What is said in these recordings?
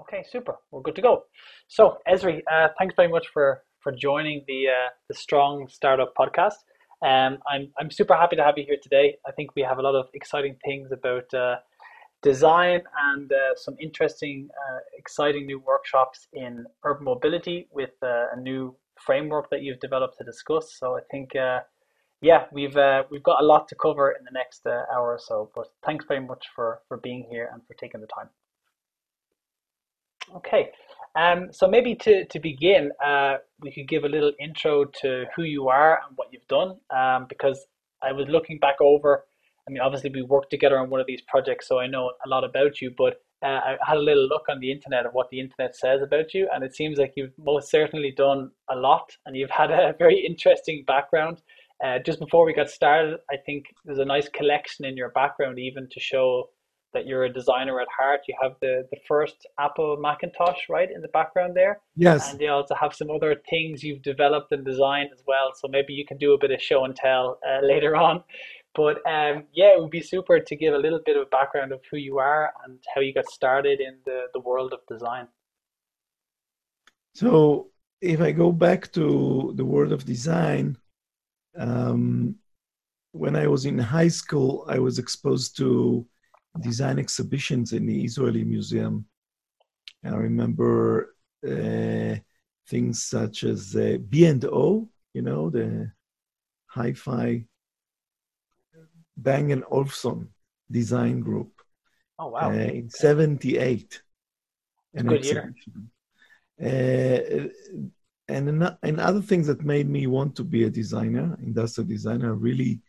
Okay, super. We're good to go. So, Ezri, uh, thanks very much for for joining the uh, the Strong Startup podcast. Um, I'm I'm super happy to have you here today. I think we have a lot of exciting things about uh, design and uh, some interesting, uh, exciting new workshops in urban mobility with uh, a new framework that you've developed to discuss. So I think, yeah, we've we've got a lot to cover in the next hour or so. But thanks very much for for being here and for taking the time. Okay, um, so maybe to to begin, uh, we could give a little intro to who you are and what you've done, um, because I was looking back over I mean, obviously we worked together on one of these projects, so I know a lot about you. But uh, I had a little look on the internet of what the internet says about you, and it seems like you've most certainly done a lot, and you've had a very interesting background. Uh, just before we got started, I think there's a nice collection in your background, even to show that you're a designer at heart. You have the the first Apple Macintosh right in the background there. Yes. And you also have some other things you've developed and designed as well. So maybe you can do a bit of show and tell uh, later on. But um, yeah, it would be super to give a little bit of background of who you are and how you got started in the, the world of design. So, if I go back to the world of design, um, when I was in high school, I was exposed to design exhibitions in the Israeli Museum. And I remember uh, things such as uh, B&O, you know, the hi-fi Bang and Olufsen Design Group. Oh wow! Uh, in '78. A good year. Uh, and and other things that made me want to be a designer, industrial designer, really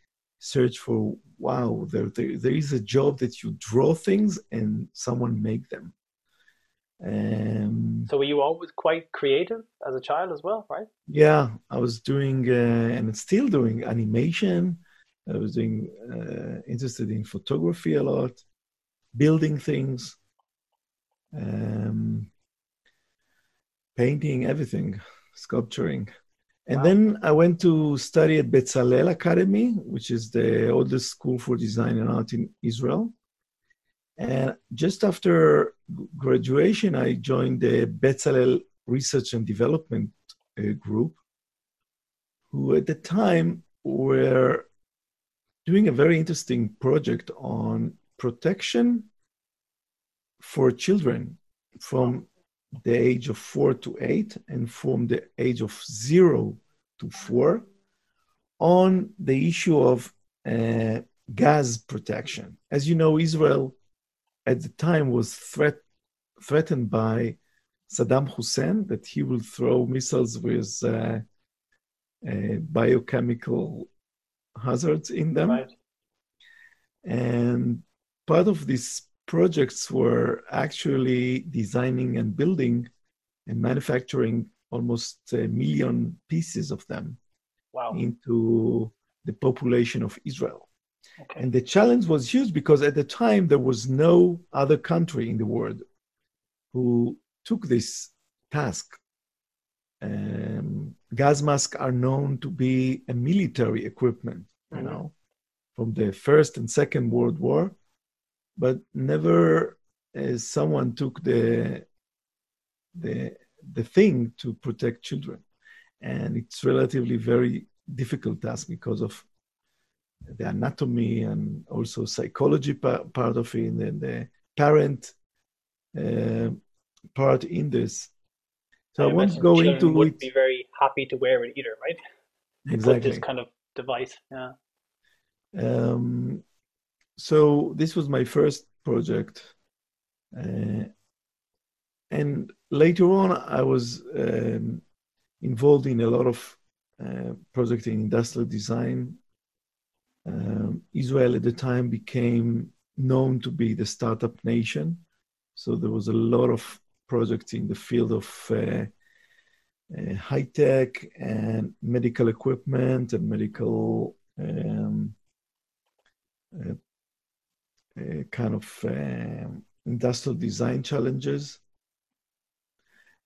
search for wow, there, there, there is a job that you draw things and someone make them. Um, so were you always quite creative as a child as well, right? Yeah, I was doing uh, and still doing animation, I was doing uh, interested in photography a lot, building things, um, painting, everything, sculpturing. And wow. then I went to study at Bezalel Academy, which is the oldest school for design and art in Israel. And just after graduation, I joined the Bezalel Research and Development uh, Group, who at the time were doing a very interesting project on protection for children from the age of four to eight and from the age of zero to four on the issue of uh, gas protection. As you know, Israel at the time was threat, threatened by Saddam Hussein that he will throw missiles with uh, uh, biochemical hazards in them. Right. And part of these projects were actually designing and building and manufacturing almost a million pieces of them wow. into the population of Israel. Okay. And the challenge was huge because at the time there was no other country in the world who took this task. Um, gas masks are known to be a military equipment, you mm-hmm. know, from the First and Second World War, but never uh, someone took the the the thing to protect children, and it's relatively very difficult task because of the anatomy and also psychology pa- part of it, and the parent uh, part in this. So I, I won't go into would be very happy to wear it either, right? Exactly. This kind of device, yeah. Um, so this was my first project, uh, and later on I was um, involved in a lot of uh, projects in industrial design. Um, Israel at the time became known to be the startup nation, so there was a lot of projects in the field of uh, uh, high tech and medical equipment and medical um, uh, uh, kind of um, industrial design challenges.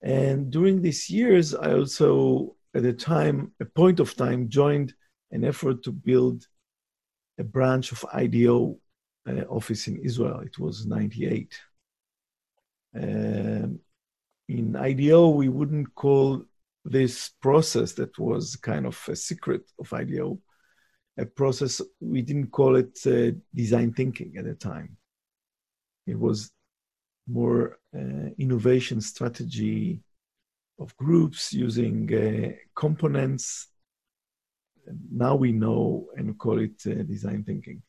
And during these years, I also, at a time, a point of time, joined an effort to build a branch of IDEO uh, office in Israel. It was 98. Um, in IDEO, we wouldn't call this process that was kind of a secret of IDEO a process we didn't call it uh, design thinking at the time it was more uh, innovation strategy of groups using uh, components now we know and call it uh, design thinking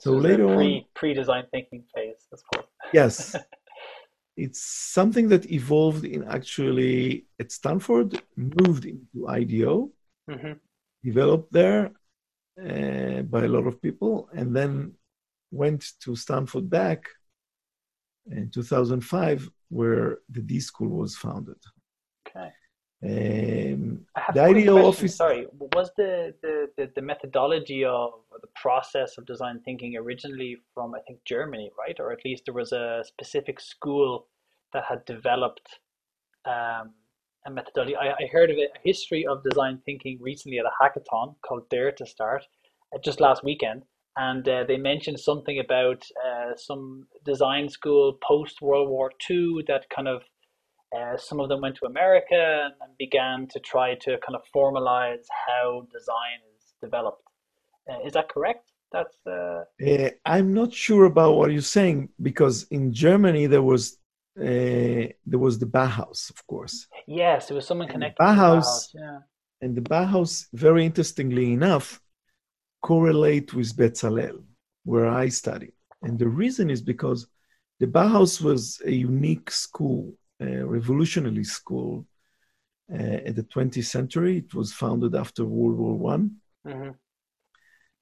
so, so later pre, on pre-design thinking phase I suppose. yes it's something that evolved in actually at Stanford, moved into IDEO, mm-hmm. developed there uh, by a lot of people, and then went to Stanford back in 2005, where the D School was founded. Okay. Um, the IDEO office. Sorry, was the, the, the, the methodology of the process of design thinking originally from I think Germany, right? Or at least there was a specific school that had developed um, a methodology. I, I heard of it, a history of design thinking recently at a hackathon called Dare to Start, uh, just last weekend, and uh, they mentioned something about uh, some design school post World War II that kind of uh, some of them went to America and began to try to kind of formalize how design is developed. Uh, is that correct? That's. Uh... I'm not sure about what you're saying because in Germany there was uh, there was the Bauhaus, of course. Yes, there was someone connected. Bauhaus, Bauhaus, yeah. And the Bauhaus, very interestingly enough, correlate with Bezalel, where I studied. And the reason is because the Bauhaus was a unique school a revolutionary school uh, in the 20th century. It was founded after World War One, mm-hmm.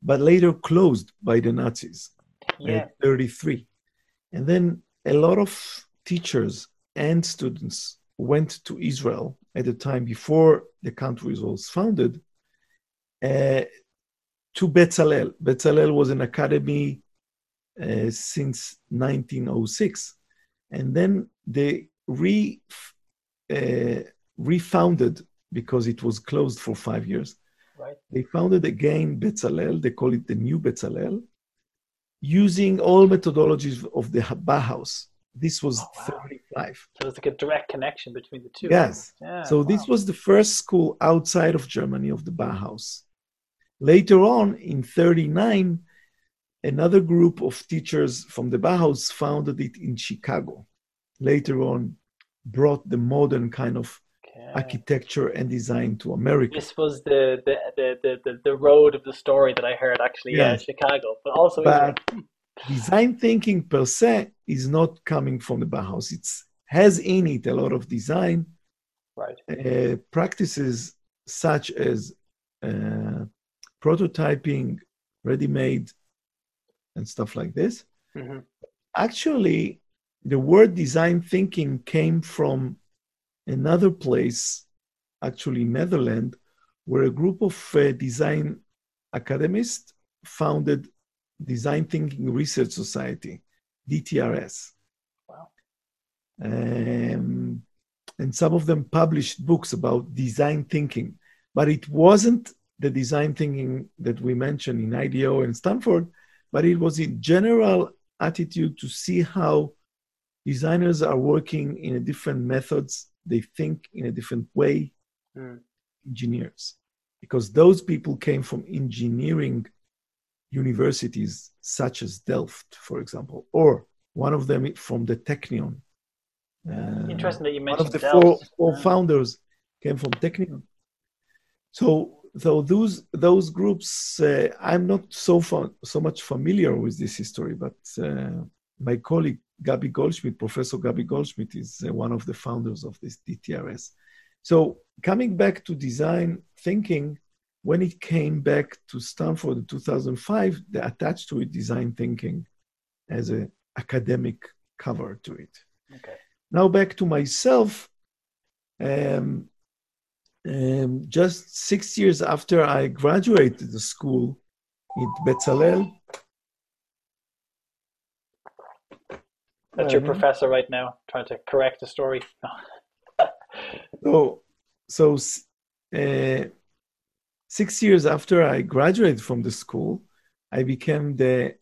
but later closed by the Nazis yeah. 33. And then a lot of teachers and students went to Israel at the time before the country was founded uh, to Bezalel. Bezalel was an academy uh, since 1906. And then they re uh, refounded because it was closed for five years. Right. They founded again Bezalel. They call it the new Bezalel, using all methodologies of the Bauhaus. This was oh, wow. 35. So it's like a direct connection between the two. Yes. Yeah, so wow. this was the first school outside of Germany of the Bauhaus. Later on, in 39, another group of teachers from the Bauhaus founded it in Chicago later on brought the modern kind of okay. architecture and design to America. This was the the, the, the, the, road of the story that I heard actually yeah, Chicago, but also but design thinking per se is not coming from the Bauhaus. It has in it a lot of design right. Uh, practices such as uh, prototyping, ready-made, and stuff like this. Mm-hmm. Actually, the word design thinking came from another place, actually Netherlands, where a group of uh, design academists founded Design Thinking Research Society, DTRS. Wow. Um, and some of them published books about design thinking, but it wasn't the design thinking that we mentioned in IDEO and Stanford, but it was a general attitude to see how designers are working in a different methods they think in a different way mm. engineers because those people came from engineering universities such as delft for example or one of them from the technion uh, interesting that you mentioned one of the delft. four, four yeah. founders came from technion so so those those groups uh, i'm not so far, so much familiar with this history but uh, my colleague Gabi Goldschmidt, Professor Gabi Goldschmidt, is uh, one of the founders of this DTRS. So, coming back to design thinking, when it came back to Stanford in 2005, they attached to it design thinking as an academic cover to it. Okay. Now, back to myself. Um, um, just six years after I graduated the school in Bezalel, That's your professor right now, trying to correct the story. so, so uh, six years after I graduated from the school, I became the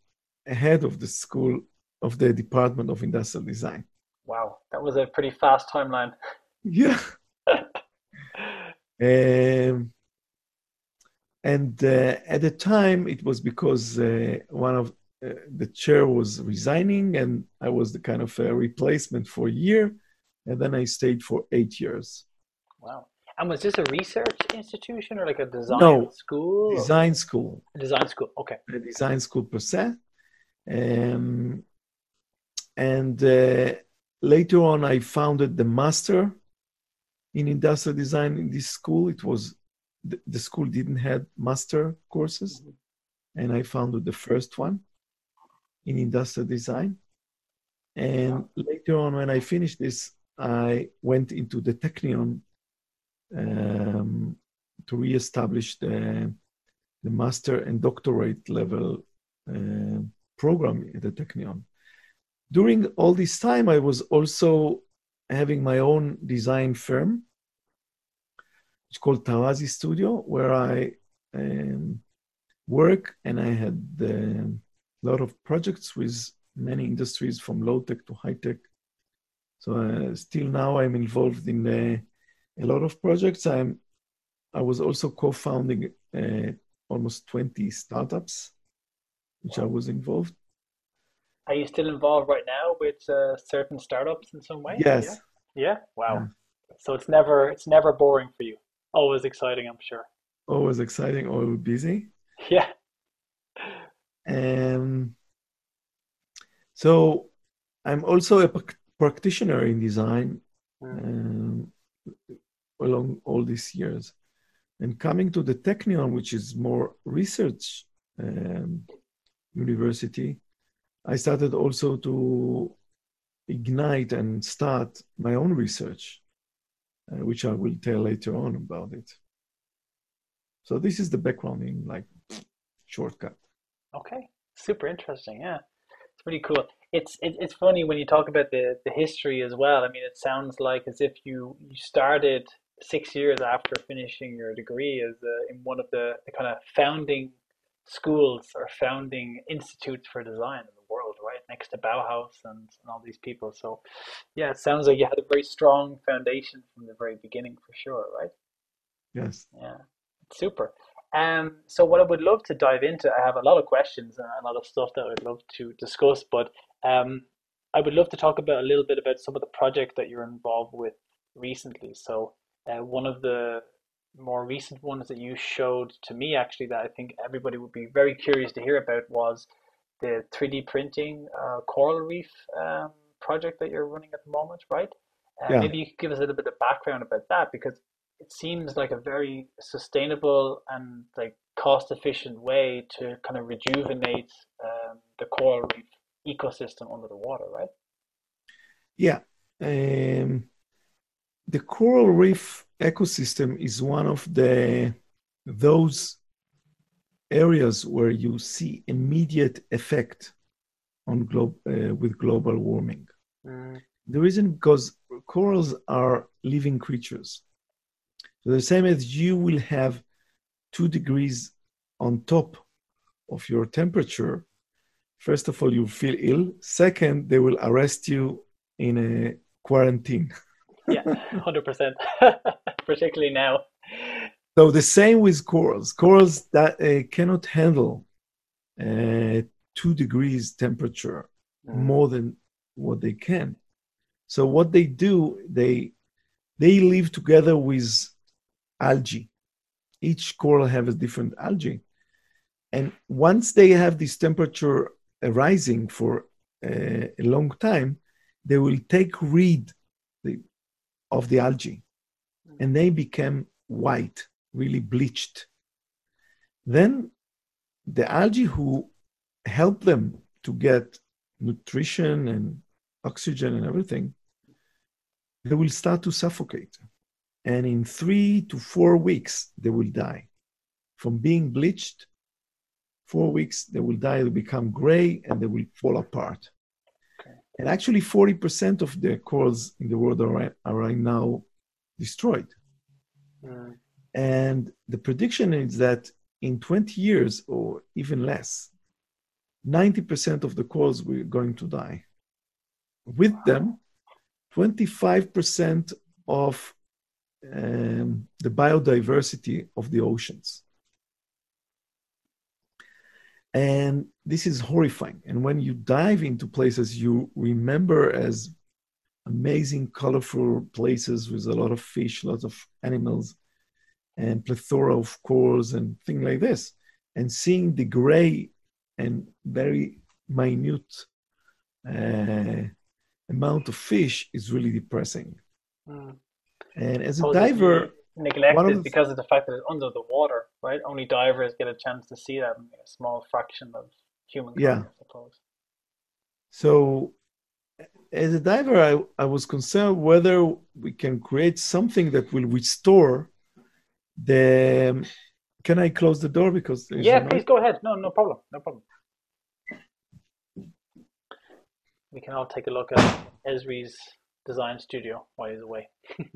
head of the school of the Department of Industrial Design. Wow, that was a pretty fast timeline. Yeah. um, and uh, at the time, it was because uh, one of uh, the chair was resigning, and I was the kind of a replacement for a year, and then I stayed for eight years. Wow. And was this a research institution or like a design No, school? or- Design school, A design school. Okay. a design school per se. Um, and uh, later on, I founded the master in industrial design in this school. It was the, the school didn't have master courses, and I founded the first one in industrial design. And later on, when I finished this, I went into the Technion um, to reestablish the the master and doctorate level uh, program at the Technion. During all this time, I was also having my own design firm. It's called Tarazi Studio, where I um, work and I had um, a lot of projects with many industries from low tech to high tech. So uh, still now I'm involved in uh, a lot of projects. I'm I was also co-founding uh, almost 20 startups, which I was involved. Are you still involved right now with uh, certain startups in some way? Yes. Yeah. Yeah. Wow. So it's never it's never boring for you. Always exciting, I'm sure. Always exciting, always busy. Yeah. Um, so I'm also a practitioner in design um, along all these years. And coming to the Technion, which is more research um, university, I started also to ignite and start my own research, uh, which I will tell later on about it. So this is the background in like shortcut. Okay. Super interesting. Yeah. It's pretty cool. It's it, it's funny when you talk about the the history as well. I mean, it sounds like as if you you started six years after finishing your degree as uh, in one of the, the kind of founding schools or founding institutes for design in the world, right? Next to Bauhaus and, and all these people. So, yeah, it sounds like you had a very strong foundation from the very beginning for sure, right? Yes. Yeah, super. Um, so what I would love to dive into, I have a lot of questions and a lot of stuff that I'd love to discuss, but um, I would love to talk about a little bit about some of the projects that you're involved with recently. So uh, one of the more recent ones that you showed to me, actually, that I think everybody would be very curious to hear about was the 3D printing uh, coral reef um, project that you're running at the moment, right? Uh, Yeah. maybe you could give us a little bit of background about that because it seems like a very sustainable and like cost efficient way to kind of rejuvenate um, the coral reef ecosystem under the water, right? Yeah. Um, the coral reef ecosystem is one of the those areas where you see immediate effect on globe uh, with global warming. Mm, The reason because corals are living creatures. So the same as you will have two degrees on top of your temperature, first of all, you feel ill. Second, they will arrest you in a quarantine. yeah, hundred percent. Particularly now. So the same with corals. Corals that uh, cannot handle uh, two degrees temperature Mm, more than what they can. So what they do, they they live together with algae. Each coral have a different algae, and once they have this temperature rising for uh, a long time, they will take read the, of the algae, mm. and they become white, really bleached. Then the algae who help them to get nutrition and oxygen and everything, they will start to suffocate. And in three to four weeks, they will die. From being bleached, four weeks, they will die, they will become gray, and they will fall apart. And actually, 40% of the corals in the world are, are right now destroyed. mm, And the prediction is that in 20 years or even less, 90% of the corals were going to die. With them, 25% of um, the biodiversity of the oceans. And this is horrifying. And when you dive into places you remember as amazing, colorful places with a lot of fish, lots of animals, and plethora of corals and things like this, and seeing the gray and very minute uh, amount of fish is really depressing. Mm. And as a diver, neglected because of the fact that it's under the water, right? Only divers get a chance to see that, a small fraction of human yeah. I suppose. So, as a diver, I, I was concerned whether we can create something that will restore the. Can I close the door because? Yeah, please go ahead. No, no problem. No problem. We can all take a look at Ezri's design studio while he's away.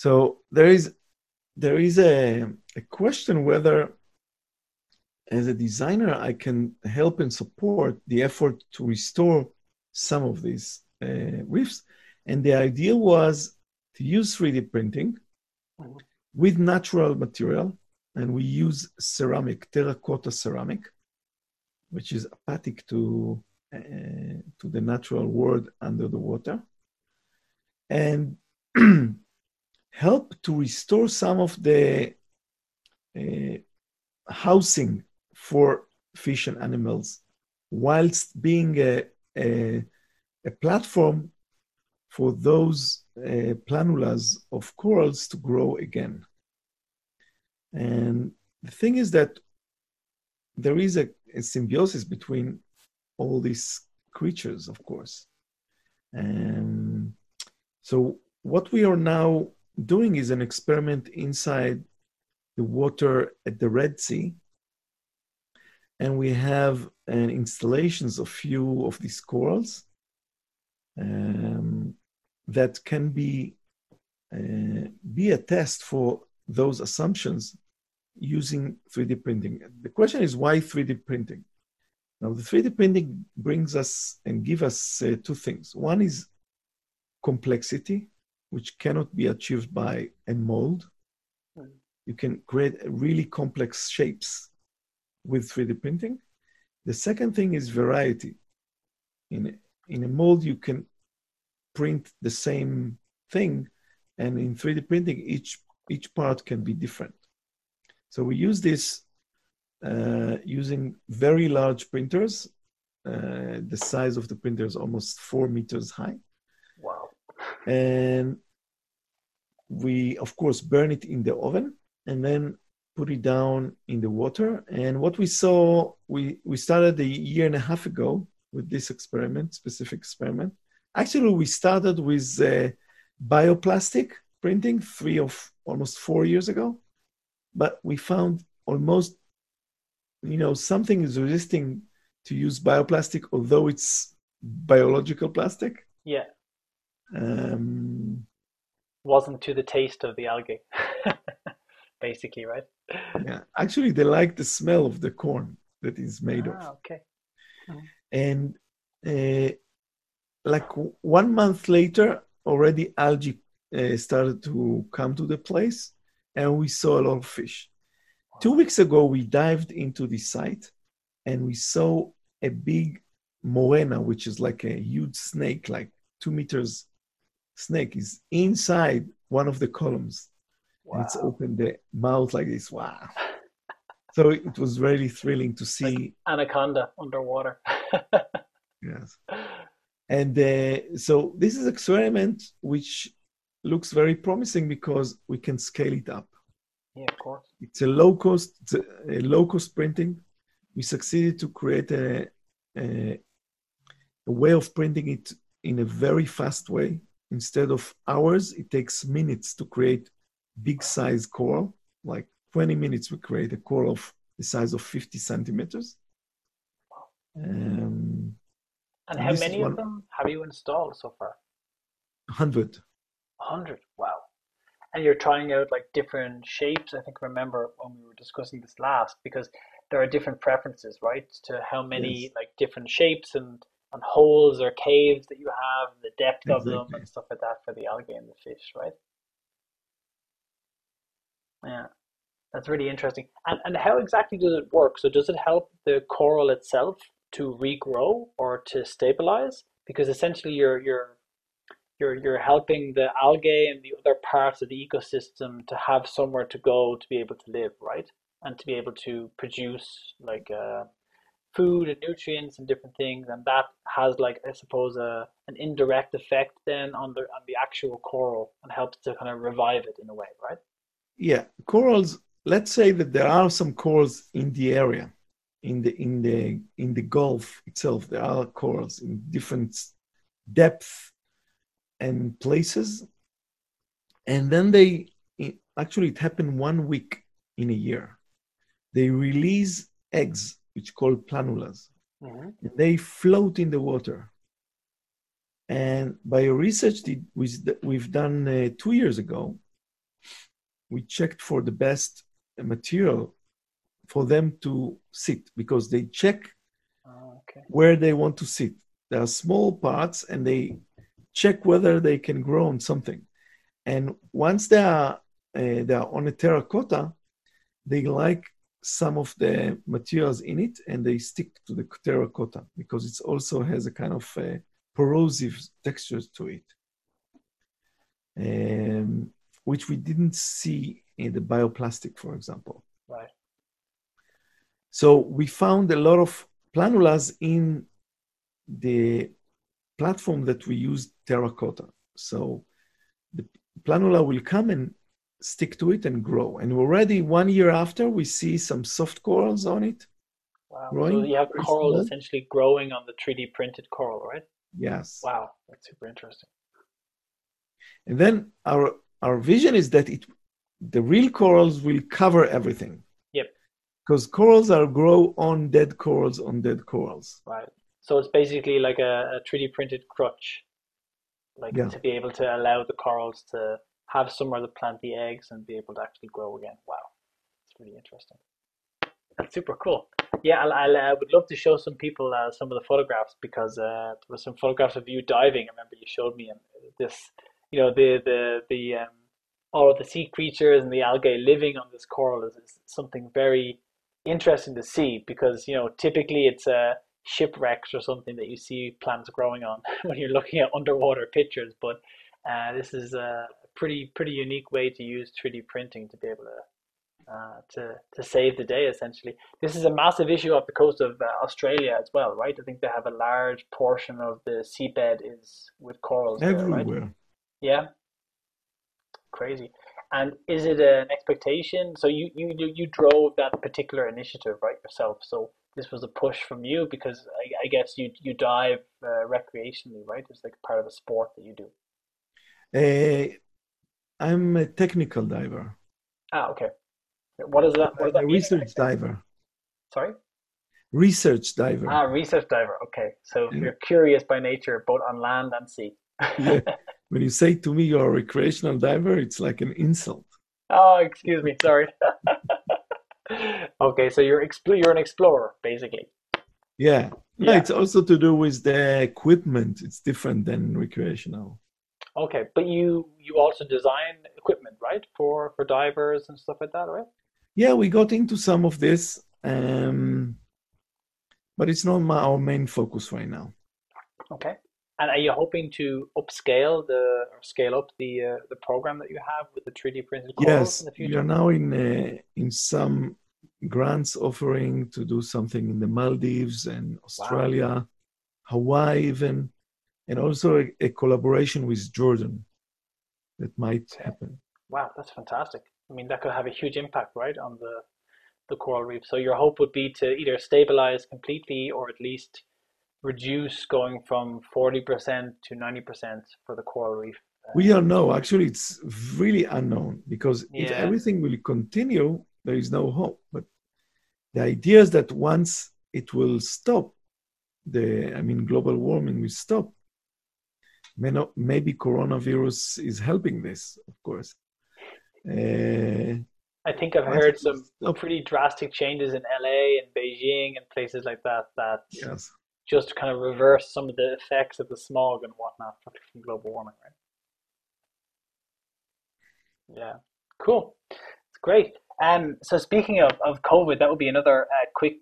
So there is there is a, a question whether as a designer I can help and support the effort to restore some of these uh, reefs. And the idea was to use 3D printing with natural material. And we use ceramic, terracotta ceramic, which is apathic to, uh, to the natural world under the water. And help to restore some of the uh, housing for fish and animals whilst being a, a, a platform for those uh, planulas of corals to grow again. And the thing is that there is a, a symbiosis between all these creatures, of course. And so, what we are now doing is an experiment inside the water at the Red Sea. And we have an uh, installations of few of these corals um, that can be uh, be a test for those assumptions using 3D printing. The question is why 3D printing? Now, the 3D printing brings us and give us uh, two things. One is complexity, which cannot be achieved by a mold. Mm. You can create really complex shapes with 3D printing. The second thing is variety. In, in a mold, you can print the same thing, and in 3D printing, each, each part can be different. So we use this uh, using very large printers. Uh, the size of the printer is almost four meters high and we of course burn it in the oven and then put it down in the water. And what we saw we we started a year and a half ago with this experiment specific experiment. Actually we started with uh, bioplastic printing three of almost four years ago but we found almost you know something is resisting to use bioplastic although it's biological plastic. Yeah um, wasn't to the taste of the algae, basically, right? yeah, actually, they like the smell of the corn that is made ah, of. Okay. Mm-hmm. And uh, like one month later, already algae uh, started to come to the place, and we saw a lot of fish. Wow. Two weeks ago, we dived into the site, and we saw a big moena, which is like a huge snake, like two meters snake is inside one of the columns. Wow. It's opened the mouth like this. Wow. so it was really thrilling to see. Like anaconda underwater. yes. And uh, so this is experiment which looks very promising because we can scale it up. Yeah, of course. It's a low cost, a, a low cost printing. We succeeded to create a, a, a way of printing it in a very fast way instead of hours, it takes minutes to create big size coral. Like 20 minutes, we create a coral of the size of 50 centimeters. Um, and how many one, of them have you installed so far? 100. 100, wow. And you're trying out like different shapes. I think remember when we were discussing this last, because there are different preferences, right? To how many yes. like different shapes and on holes or caves that you have, the depth of them and stuff like that for the algae and the fish, right? Yeah, that's really interesting. And and how exactly does it work? So does it help the coral itself to regrow or to stabilize? Because essentially you're you're you're you're helping the algae and the other parts of the ecosystem to have somewhere to go to be able to live, right? And to be able to produce like uh, food and nutrients and different things, and that has like I suppose a an indirect effect then on the on the actual coral and helps to kind of revive it in a way, right? Yeah, corals. Let's say that there are some corals in the area, in the in the in the Gulf itself. There are corals in different depth and places, and then they actually it happened one week in a year. They release eggs, which called planulas, Mm-hmm. and they float in the water. And by a research that we- we've done uh, two years ago, we checked for the best material for them to sit because they check okay. where they want to sit. There are small parts and they check whether they can grow on something. And once they are, uh, they are on a terracotta, they like some of the materials in it and they stick to the terracotta because it also has a kind of uh, corrosive texture to it, um, which we didn't see in the bioplastic, for example. Right. So we found a lot of planulas in the platform that we use terracotta. So the planula will come and stick to it and grow. And already one year after, we see some soft corals on it. Wow. So you have very coral small. essentially growing on the 3D printed coral, right? Yes. Wow, that's super interesting. And then our our vision is that it the real corals will cover everything. Yep. Because corals are grow on dead corals on dead corals. Right. So it's basically like a, a 3D printed crutch, like Yeah. to be able to allow the corals to have somewhere to plant the eggs and be able to actually grow again. Wow, it's really interesting. That's super cool. Yeah, I'll, I'll uh, would love to show some people uh, some of the photographs because uh, there was some photographs of you diving. I remember you showed me and this, you know, the the the um, all of the sea creatures and the algae living on this coral is, is something very interesting to see because you know typically it's uh, shipwrecks or something that you see plants growing on when you're looking at underwater pictures. But uh, this is a pretty pretty unique way to use 3D printing to be able to uh, to to save the day. Essentially, this is a massive issue off the coast of uh, Australia as well, right? I think they have a large portion of the seabed is with corals there, right? Everywhere. Yeah, crazy. And is it an expectation? So you you you you drove that particular initiative, right, yourself. So this was a push from you because I, I guess you you dive uh, recreationally, right? It's like part of a sport that you do. Uh, I'm a technical diver. Ah, okay. What is that? What does that a mean? research diver. Sorry? Research diver. Ah, research diver. Okay. So Yeah. you're curious by nature, both on land and sea. Yeah. When you say to me you're a recreational diver, it's like an insult. Oh, excuse me. Sorry. Okay, so you're expl you're an explorer, basically. Yeah. No, Yeah. it's also to do with the equipment. It's different than recreational. Okay, but you you also design equipment, right? For for divers and stuff like that, right? Yeah, we got into some of this, um, but it's not my, our main focus right now. Okay. And are you hoping to upscale the or scale up the uh, the program that you have with the 3D printed corals Yes, in the we are now in uh, in some grants offering to do something in the Maldives and Australia, Hawaii even, and also a, a collaboration with Jordan that might happen. Wow, that's fantastic. I mean, that could have a huge impact, right, on the the coral reef. So your hope would be to either stabilize completely or at least reduce going from 40% to 90% for the coral reef. We don't know. Actually, it's really unknown because if everything will continue, there is no hope. But the idea is that once it will stop, the I mean, global warming will stop. May not, maybe coronavirus is helping this, of course. Uh, I think I've heard some stop, pretty drastic changes in LA and Beijing and places like that that yes. just kind of reverse some of the effects of the smog and whatnot from global warming, right? Yeah, cool. It's great. Um, so speaking of, of COVID, that would be another uh, quick,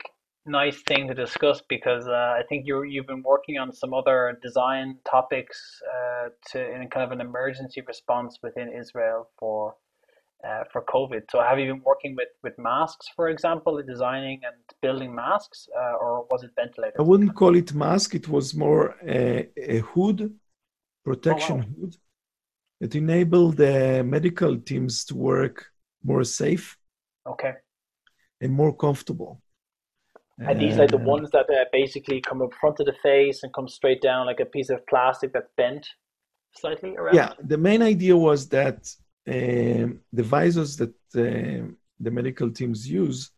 nice thing to discuss because uh, I think you you've been working on some other design topics uh, to in kind of an emergency response within Israel for uh, for COVID. So have you been working with with masks, for example, designing and building masks, uh, or was it ventilators? I wouldn't call it mask. It was more a, a hood, protection oh, wow. hood, that enabled the medical teams to work more safe Okay. And more comfortable. And these like the ones that uh, basically come up front of the face and come straight down like a piece of plastic that's bent slightly around. Yeah, the main idea was that um, the visors that uh, the medical teams use,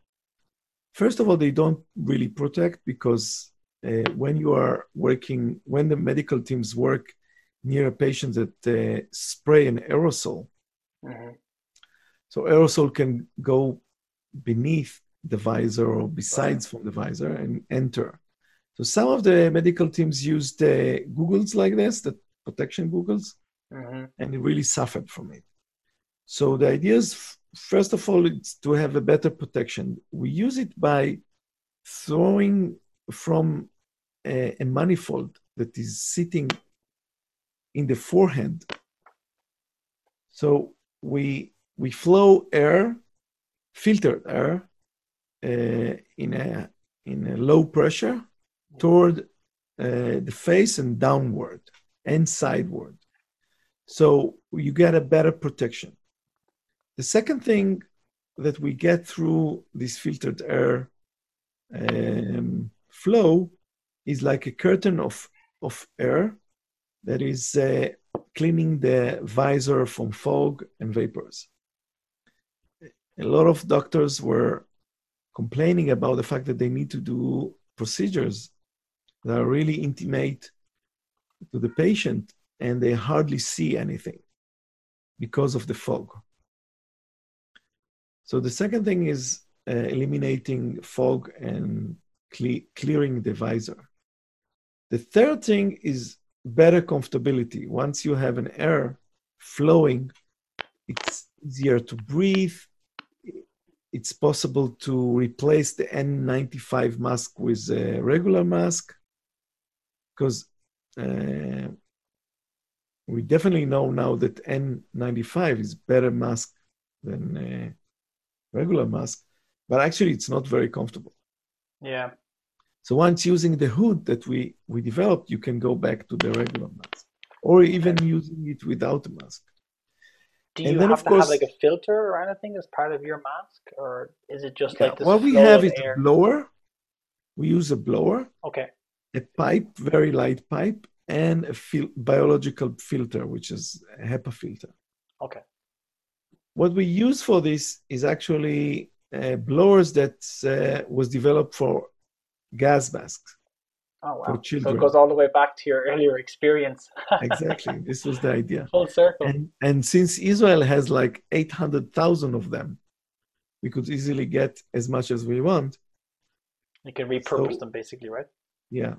first of all, they don't really protect because uh, when you are working, when the medical teams work near a patient that uh, spray an aerosol, mm-hmm. So aerosol can go beneath the visor or besides from the visor and enter. So some of the medical teams used uh, goggles like this, the protection goggles, mm-hmm. and it really suffered from it. So the idea is, first of all, it's to have a better protection. We use it by throwing from a, a manifold that is sitting in the forehead. So we we flow air, filtered air, in a in a low pressure toward uh, the face and downward and sideward. So you get a better protection. The second thing that we get through this filtered air um, flow is like a curtain of, of air that is uh, cleaning the visor from fog and vapors a lot of doctors were complaining about the fact that they need to do procedures that are really intimate to the patient and they hardly see anything because of the fog. So the second thing is uh, eliminating fog and cle- clearing the visor. The third thing is better comfortability. Once you have an air flowing, it's easier to breathe, it's possible to replace the N95 mask with a regular mask because uh, we definitely know now that N95 is better mask than a regular mask, but actually it's not very comfortable. Yeah. So once using the hood that we, we developed, you can go back to the regular mask or even using it without a mask. Do you have to course, have like a filter or anything as part of your mask, or is it just yeah, like this? What we have is air? a blower. We use a blower. Okay. A pipe, very light pipe, and a fil- biological filter, which is a HEPA filter. Okay. What we use for this is actually uh, blowers that uh, was developed for gas masks. Oh wow! For children. So it goes all the way back to your earlier experience. exactly. This was the idea. Full circle. And, and since Israel has like 800,000 of them, we could easily get as much as we want. You can repurpose so, them basically, right? Yeah.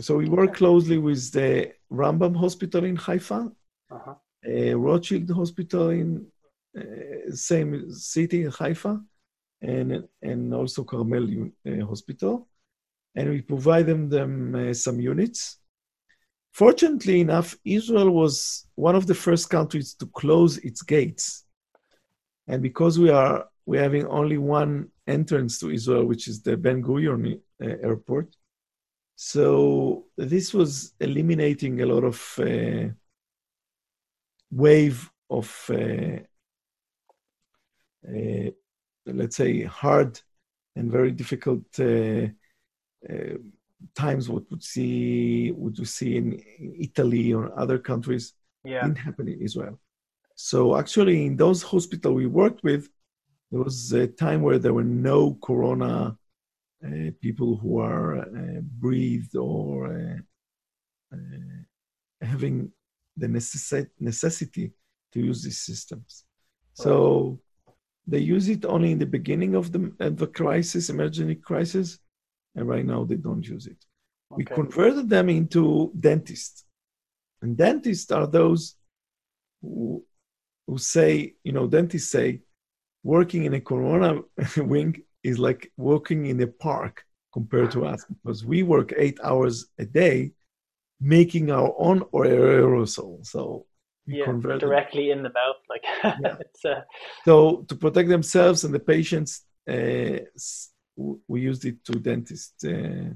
So we work closely with the Rambam Hospital in Haifa, uh-huh. uh, Rothschild Hospital in uh, same city in Haifa, and and also Carmel uh, Hospital and we provide them, uh, some units. Fortunately enough, Israel was one of the first countries to close its gates. And because we are we're having only one entrance to Israel, which is the Ben Gurion uh, airport, so this was eliminating a lot of uh, wave of uh, uh let's say hard and very difficult uh, times what would see would you see in Italy or other countries yeah. didn't happen in Israel. So actually, in those hospitals we worked with, there was a time where there were no corona uh, people who are uh, breathed or uh, uh having the necess- necessity to use these systems. So they use it only in the beginning of the, of the crisis, emergency crisis, and right now they don't use it. We converted them into dentists. And dentists are those who, who say, you know, dentists say, working in a corona wing is like working in a park compared to us because we work eight hours a day making our own aerosol. So we yeah, convert directly in the mouth, like yeah. uh... so to protect themselves and the patients. Uh, we used it to dentists uh,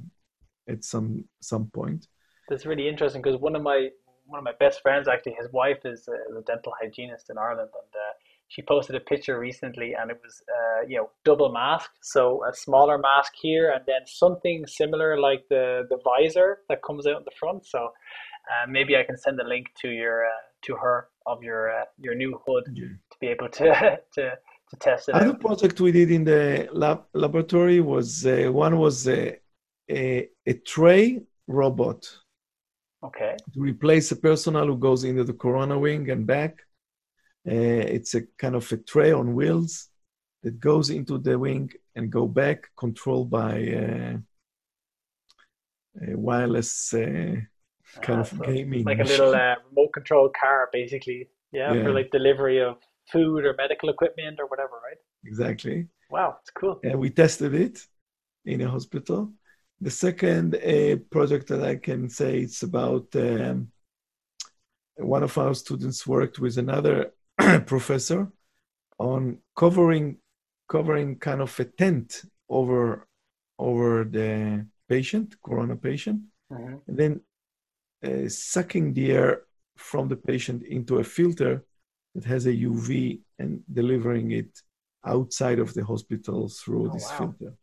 at some some point. That's really interesting because one of my one of my best friends actually, his wife is a, a dental hygienist in Ireland, and uh, she posted a picture recently, and it was uh, you know double mask, so a smaller mask here, and then something similar like the the visor that comes out in the front. So uh, maybe I can send a link to your uh, to her of your uh, your new hood yeah. to be able to to to test it. Other out. project we did in the lab laboratory was uh, one was a, a, a tray robot. Okay. To replace a personnel who goes into the corona wing and back. Uh, it's a kind of a tray on wheels that goes into the wing and go back, controlled by uh, a wireless uh, kind uh, of so gaming. Like a little uh, remote control car, basically. Yeah, yeah, for like delivery of food or medical equipment or whatever, right? Exactly. Wow, it's cool. And we tested it in a hospital. The second uh, project that I can say it's about um, one of our students worked with another professor on covering covering kind of a tent over over the patient, corona patient, mm-hmm. and then uh, sucking the air from the patient into a filter that has a UV and delivering it outside of the hospital through oh, this wow. filter.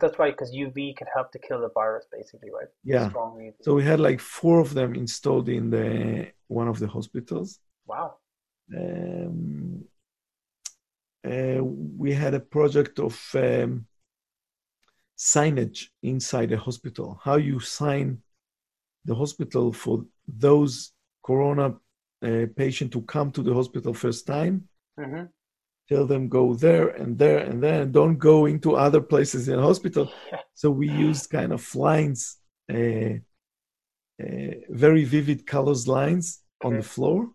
That's right, because UV can help to kill the virus, basically, right? Yeah. So we had like four of them installed in the one of the hospitals. Wow. Um, uh, we had a project of um, signage inside the hospital. How you sign the hospital for those corona uh, patient who come to the hospital first time. Mm-hmm. Tell them go there and there and there, and don't go into other places in the hospital. so we used kind of lines, uh, uh, very vivid colors lines okay. on the floor.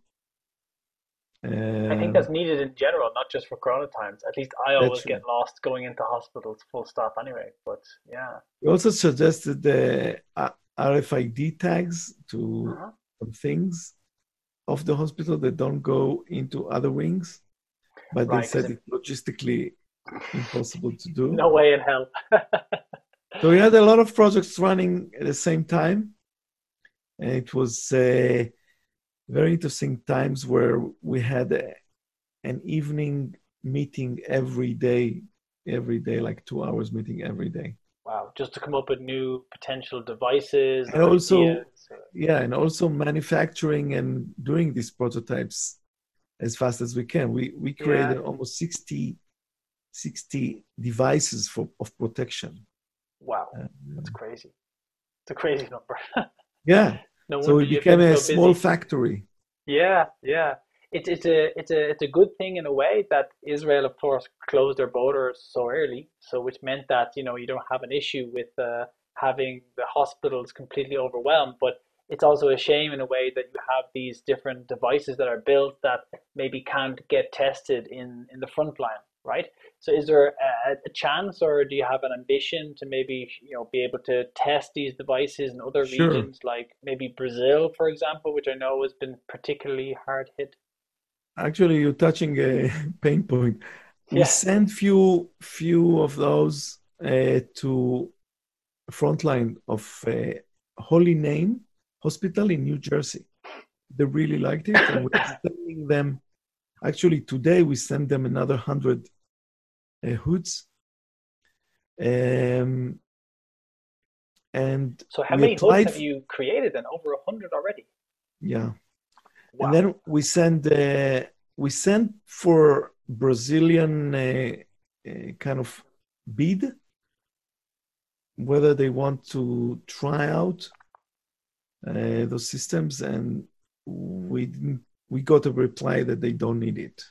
I think that's needed in general, not just for Corona times. At least I always get lost going into hospitals full stop anyway. But yeah. We also suggested the uh, RFID tags to uh-huh. some things of the hospital that don't go into other wings, but right. they said it's logistically impossible to do. No way in hell. so we had a lot of projects running at the same time. And it was uh, very interesting times where we had a, an evening meeting every day, every day, like two hours meeting every day. Wow, just to come up with new potential devices. And also, ideas. yeah, and also manufacturing and doing these prototypes as fast as we can. We we created yeah. almost 60, 60 devices for of protection. Wow, uh, that's crazy. It's a crazy number. yeah. No so it became a so small factory. Yeah, yeah it's it's a it's a it's a good thing in a way that Israel, of course, closed their borders so early. So which meant that you know you don't have an issue with uh, having the hospitals completely overwhelmed. But it's also a shame in a way that you have these different devices that are built that maybe can't get tested in in the front line, right? So is there a, a chance, or do you have an ambition to maybe you know be able to test these devices in other sure. regions, like maybe Brazil, for example, which I know has been particularly hard hit? Actually, you're touching a pain point. We sent few few of those uh, to frontline of uh, Holy Name Hospital in New Jersey. They really liked it, and we're sending them. Actually, today we send them another hundred uh, hoods. Um, and so, how many hoods have you created? Then over a hundred already. Yeah. Wow. And then we send uh, we send for Brazilian uh, uh, kind of bid whether they want to try out uh, those systems, and we didn't. We got a reply that they don't need it.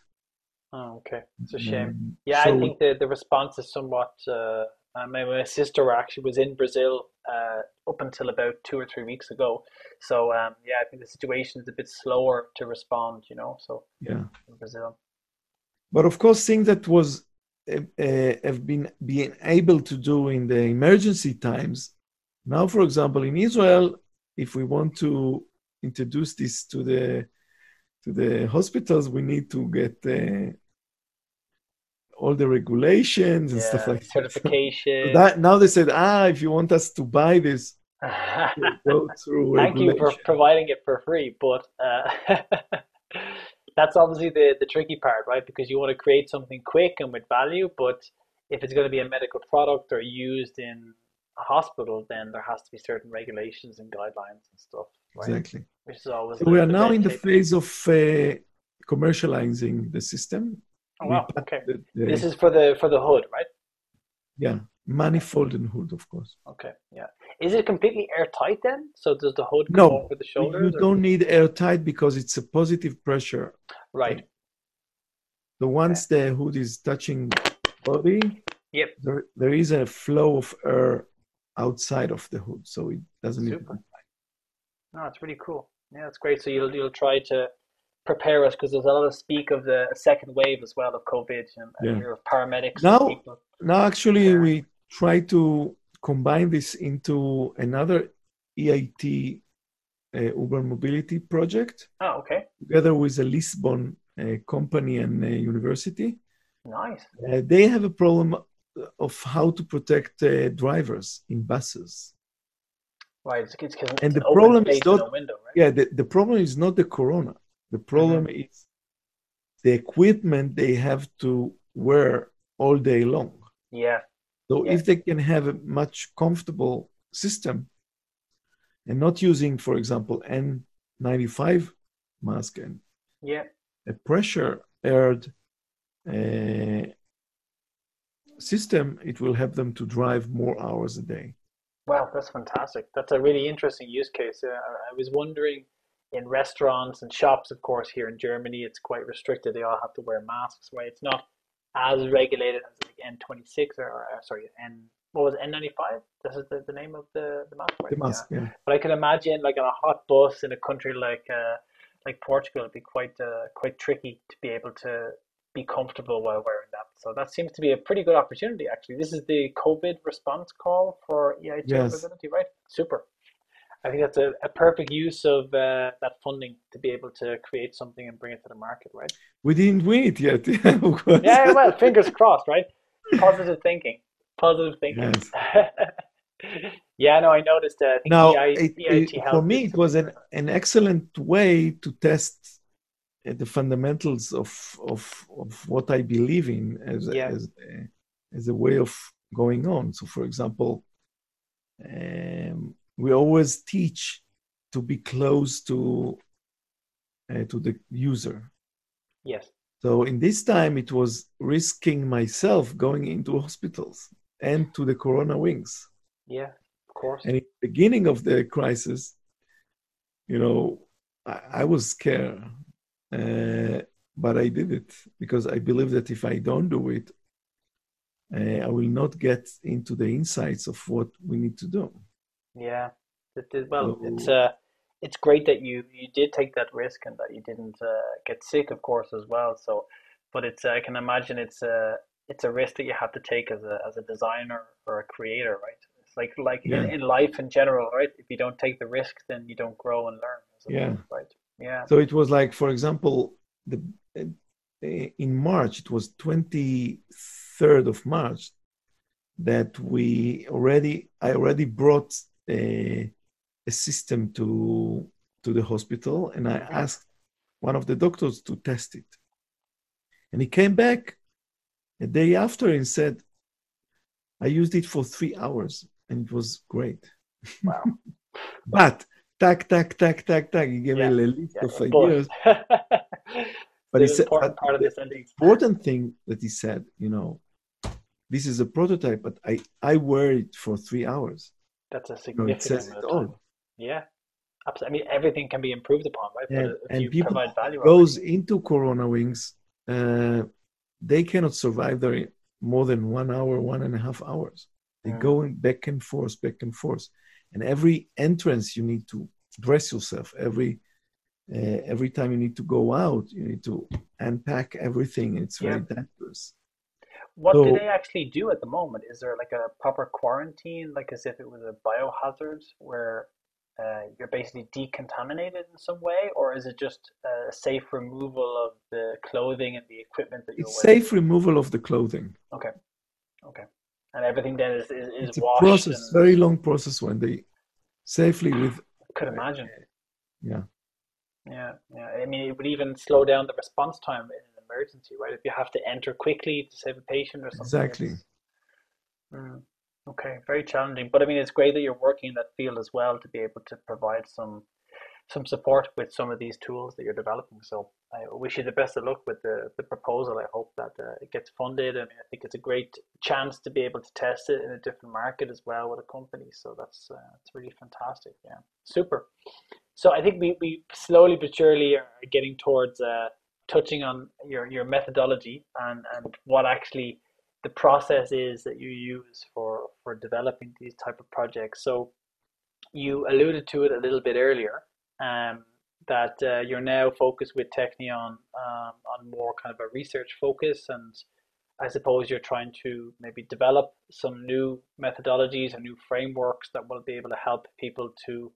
Oh, okay. It's a shame. Um, yeah, so, I think the the response is somewhat. Uh, my, my sister actually was in Brazil uh, up until about two or three weeks ago. So um, yeah, I think the situation is a bit slower to respond. You know, so yeah, in Brazil. But of course, things that was uh, uh, have been being able to do in the emergency times. Now, for example, in Israel, if we want to introduce this to the to the hospitals, we need to get uh, all the regulations and yeah, stuff like certification. that. that. Now they said, ah, if you want us to buy this, go through. Thank you for providing it for free, but uh, that's obviously the the tricky part, right? Because you want to create something quick and with value, but if it's going to be a medical product or used in a hospital, then there has to be certain regulations and guidelines and stuff. Right? Exactly. Which is always. So we are now in the phase of uh, commercializing the system. Oh, wow. Okay. The, the, this is for the for the hood, right? Yeah, manifold and hood, of course. Okay. Yeah. Is it completely airtight then? So does the hood come no, over the shoulders? You or? don't need airtight because it's a positive pressure. Right. So once okay. the hood is touching body, yep. there, there is a flow of air outside of the hood, so it doesn't Super. need. No, it's really cool. Yeah, that's great. So you'll you'll try to prepare us because there's a lot of speak of the second wave as well of COVID and, and yeah. paramedics. Now, now actually, yeah. we try to combine this into another EIT uh, Urban Mobility project. Oh, okay. Together with a Lisbon uh, company and a university. Nice. Uh, they have a problem of how to protect uh, drivers in buses. Right, it's, it's, it's and the problem is not window, right? yeah the, the problem is not the corona. The problem mm-hmm. is the equipment they have to wear all day long. Yeah. So yeah. if they can have a much comfortable system and not using, for example, N95 mask and yeah. a pressure aired uh, system, it will help them to drive more hours a day. Wow, that's fantastic. That's a really interesting use case. Uh, I was wondering in restaurants and shops, of course, here in Germany, it's quite restricted. They all have to wear masks, right? It's not as regulated as like N26 or, or sorry, N what was it, N95? This is the, the name of the, the mask, right? The mask, yeah. yeah. But I can imagine like on a hot bus in a country like uh, like Portugal, it'd be quite uh, quite tricky to be able to be comfortable while wearing that. So that seems to be a pretty good opportunity, actually. This is the COVID response call for EIT yes. mobility, right? Super. I think that's a, a perfect use of uh, that funding to be able to create something and bring it to the market, right? We didn't win it yet. yeah, well, fingers crossed, right? Positive thinking. Positive thinking. Yes. yeah, no, I noticed that. I now, it, it, for me, it was an, an excellent way to test uh, the fundamentals of, of, of what I believe in as, yeah. as, a, as a way of going on. So, for example, um, we always teach to be close to uh, to the user. Yes. So in this time, it was risking myself going into hospitals and to the corona wings. Yeah, of course. And in the beginning of the crisis, you know, I, I was scared, uh, but I did it because I believe that if I don't do it, uh, I will not get into the insights of what we need to do. Yeah, it did, well, it's uh, it's great that you you did take that risk and that you didn't uh, get sick, of course, as well. So, but it's uh, I can imagine it's a it's a risk that you have to take as a as a designer or a creator, right? It's like like yeah. in, in life in general, right? If you don't take the risk, then you don't grow and learn. Yeah. Right. Yeah. So it was like, for example, the in March, it was twenty third of March that we already I already brought a, a system to to the hospital, and I asked one of the doctors to test it, and he came back a day after and said, "I used it for three hours, and it was great." Wow! but tack, tack, tack, tack, tack. He gave yeah. me a list yeah, of ideas. but said, important part of this ending. important thing that he said, you know, this is a prototype, but I I wear it for three hours. That's a significant. No, it all. Yeah, absolutely. I mean, everything can be improved upon, right? Yeah. and people provide value goes into Corona Wings, uh, they cannot survive there more than one hour, one and a half hours. They mm. go back and forth, back and forth. And every entrance, you need to dress yourself. Every uh, every time you need to go out, you need to unpack everything. It's very yeah. dangerous. What so, do they actually do at the moment? Is there like a proper quarantine, like as if it was a biohazard, where uh, you're basically decontaminated in some way, or is it just a safe removal of the clothing and the equipment that you're it's wearing? Safe removal of the clothing. Okay, okay, and everything then is is, is it's washed. a process, and... very long process when they safely with. Could imagine. Yeah. Yeah, yeah. I mean, it would even slow down the response time emergency, right? If you have to enter quickly to save a patient or something. Exactly. Mm, okay, very challenging. But I mean, it's great that you're working in that field as well to be able to provide some some support with some of these tools that you're developing. So I wish you the best of luck with the, the proposal. I hope that uh, it gets funded. I mean, I think it's a great chance to be able to test it in a different market as well with a company. So that's uh, that's really fantastic. Yeah, super. So I think we, we slowly but surely are getting towards uh, touching on your, your methodology and, and what actually the process is that you use for, for developing these type of projects. So you alluded to it a little bit earlier, um, that uh, you're now focused with Technion um, on more kind of a research focus and I suppose you're trying to maybe develop some new methodologies and new frameworks that will be able to help people to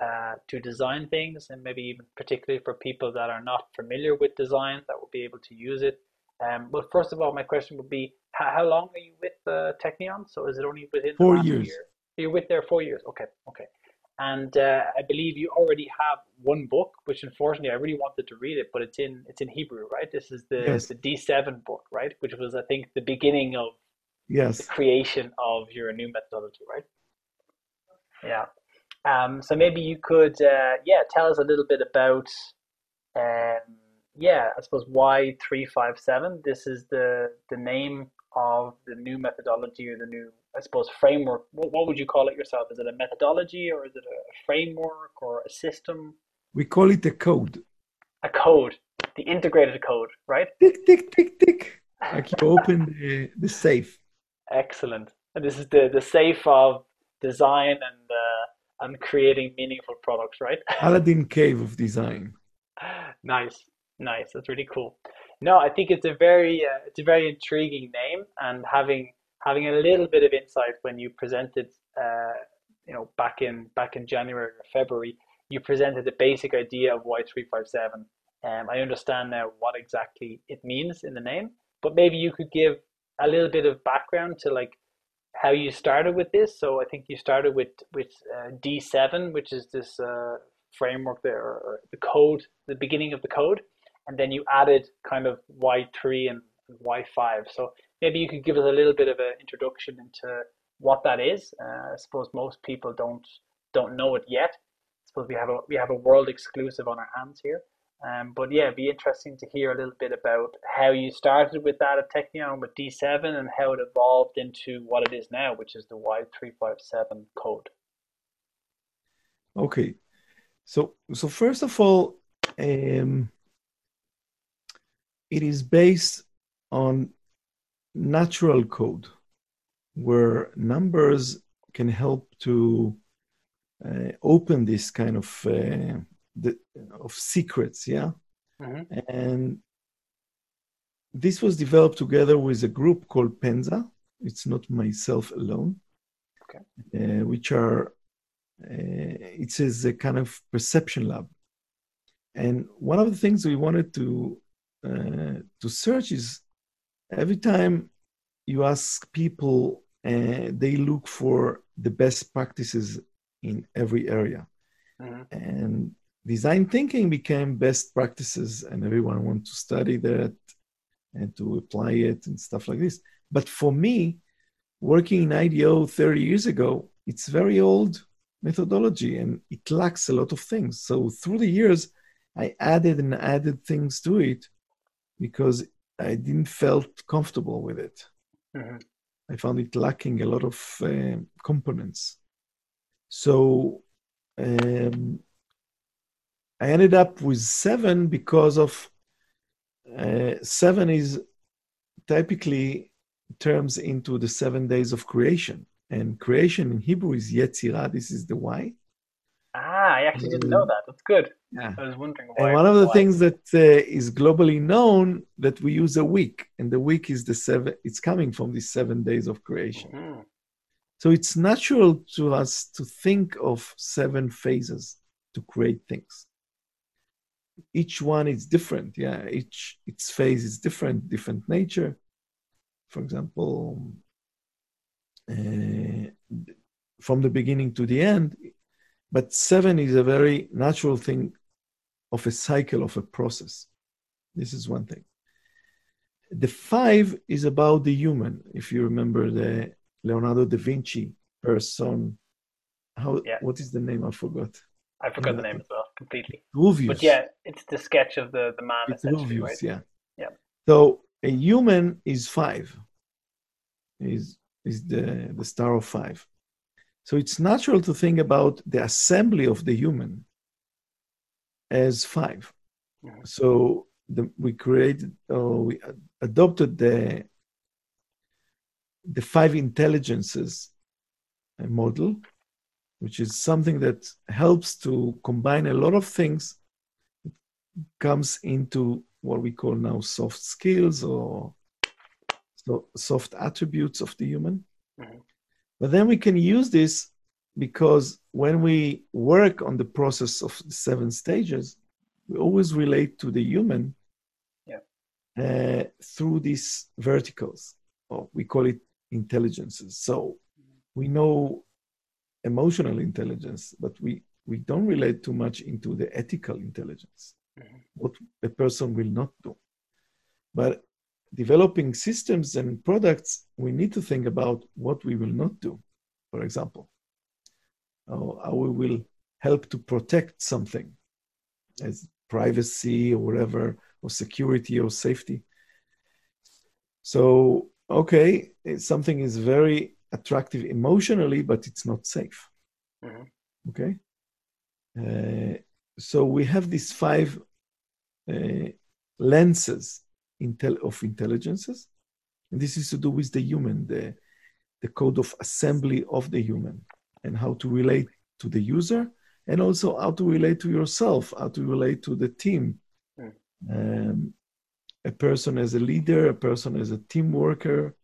uh, to design things and maybe even particularly for people that are not familiar with design that will be able to use it. Um, but first of all, my question would be, how, how long are you with uh, Technion? So is it only within four years? Year? You're with there four years. Okay, okay. And uh, I believe you already have one book, which unfortunately I really wanted to read it, but it's in it's in Hebrew, right? This is the yes. the D seven book, right? Which was I think the beginning of yes the creation of your new methodology, right? Yeah. Um, so maybe you could, uh, yeah, tell us a little bit about, um, yeah, I suppose Y three five seven. This is the the name of the new methodology or the new, I suppose, framework. What, what would you call it yourself? Is it a methodology or is it a framework or a system? We call it a code. A code, the integrated code, right? Tick tick tick tick. Like you open the, the safe. Excellent. And this is the the safe of design and. Uh, and creating meaningful products, right? Aladdin Cave of Design. nice, nice. That's really cool. No, I think it's a very uh, it's a very intriguing name, and having having a little bit of insight when you presented, uh, you know, back in back in January or February, you presented the basic idea of Y three five seven. Um, I understand now what exactly it means in the name, but maybe you could give a little bit of background to like how you started with this. So I think you started with with uh, D7, which is this uh, framework there, or the code, the beginning of the code, and then you added kind of Y3 and Y5. So maybe you could give us a little bit of an introduction into what that is. Uh, I suppose most people don't don't know it yet. I suppose we have a we have a world exclusive on our hands here. Um, but yeah, it'd be interesting to hear a little bit about how you started with that at Technion with D7 and how it evolved into what it is now, which is the Y357 code. Okay, so so first of all, um, it is based on natural code, where numbers can help to uh, open this kind of uh, the, of secrets, yeah. Mm-hmm. And this was developed together with a group called Penza. It's not myself alone, okay. uh, which are uh, it is a kind of perception lab. And one of the things we wanted to uh, to search is every time you ask people, uh, they look for the best practices in every area. Mm-hmm. And design thinking became best practices and everyone wanted to study that and to apply it and stuff like this. But for me working in IDEO 30 years ago it's very old methodology and it lacks a lot of things. So through the years i added and added things to it because i didn't felt comfortable with it. Mm-hmm. i found it lacking a lot of uh, components. So um, I ended up with seven because of uh, seven is typically terms into the seven days of creation. and creation in Hebrew is Yetzirah. This is the Y. Ah, I actually didn't know that. That's good. Yeah. I was wondering why. And one of the why. things that uh, is globally known that we use a week, and the week is the seven. It's coming from the seven days of creation. Mhm. So it's natural to us to think of seven phases to create things. Each one is different. Yeah, each its phase is different, different nature. For example, uh, from the beginning to the end. But seven is a very natural thing of a cycle of a process. This is one thing. The five is about the human. If you remember the Leonardo da Vinci person, how Yeah. what is the name? I forgot. I forgot the name as well completely. But yeah, it's the sketch of the the man essentially, Vitruvius, right? yeah. Yeah. So a human is five. Is is the the star of five. So it's natural to think about the assembly of the human as five. Mhm. So the, we created or we adopted the the five intelligences uh, model, which is something that helps to combine a lot of things it comes into what we call now soft skills or so soft attributes of the human. Mhm. But then we can use this because when we work on the process of the seven stages, we always relate to the human Yeah. uh, through these verticals, or we call it intelligences. So we know emotional intelligence, but we, we don't relate too much into the ethical intelligence, Mhm. what a person will not do. But developing systems and products, we need to think about what we will not do, for example, or how we will help to protect something as privacy or whatever, or security or safety. So, okay, eh, something is very attractive emotionally, but it's not safe. Mhm. Okay. Uh, so we have these five uh, lenses intel- of intelligences. And this is to do with the human, the, the code of assembly of the human, and how to relate to the user, and also how to relate to yourself, how to relate to the team. Mm. Um, a person as a leader, a person as a team worker.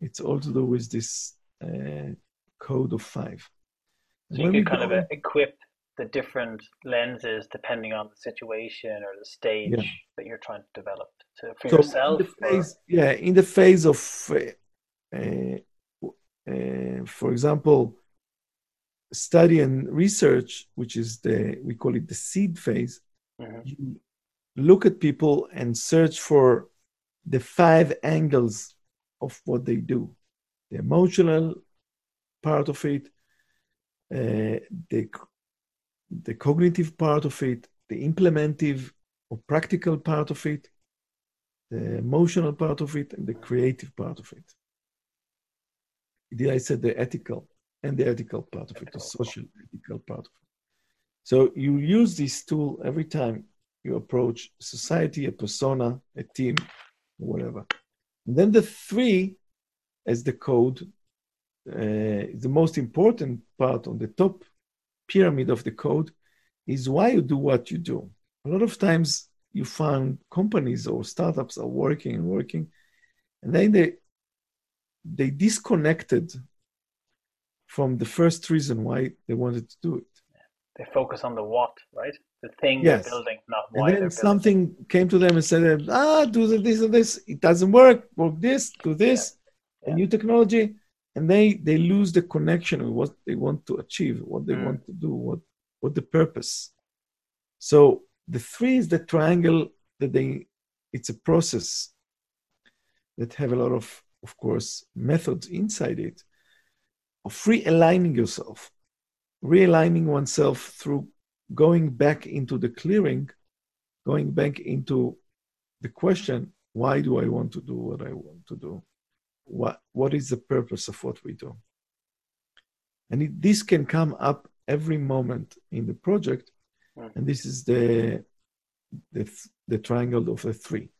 It's all to do with this uh, code of five. So you When we can kind of go- uh, equip the different lenses depending on the situation or the stage Yeah. that you're trying to develop to, for So yourself. in phase, yeah, in the phase of, uh, uh, uh, for example, study and research, which is the we call it the seed phase. Mhm. You look at people and search for the five angles of what they do: the emotional part of it, uh, the the cognitive part of it, the implementive or practical part of it, the emotional part of it, and the creative part of it. Did I said the ethical and the ethical part of it, the social ethical part of it. So you use this tool every time you approach society, a persona, a team, whatever. And then the three as the code, uh, the most important part on the top pyramid of the code is why you do what you do. A lot of times you find companies or startups are working and working, and then they they disconnected from the first reason why they wanted to do it. They focus on the what, right? The thing Yes. they're building, not And then they're building. something came to them and said, ah, do this and this. It doesn't work. Work this, do this, Yeah. a new technology. And they, they lose the connection with what they want to achieve, what they Mm. want to do, what, what the purpose. So the three is the triangle that they, it's a process that have a lot of, of course, methods inside it of realigning yourself, realigning oneself through going back into the clearing, going back into the question, why do I want to do what I want to do? What, what is the purpose of what we do? And it, this can come up every moment in the project. Mm. And this is the, the, the triangle of the three.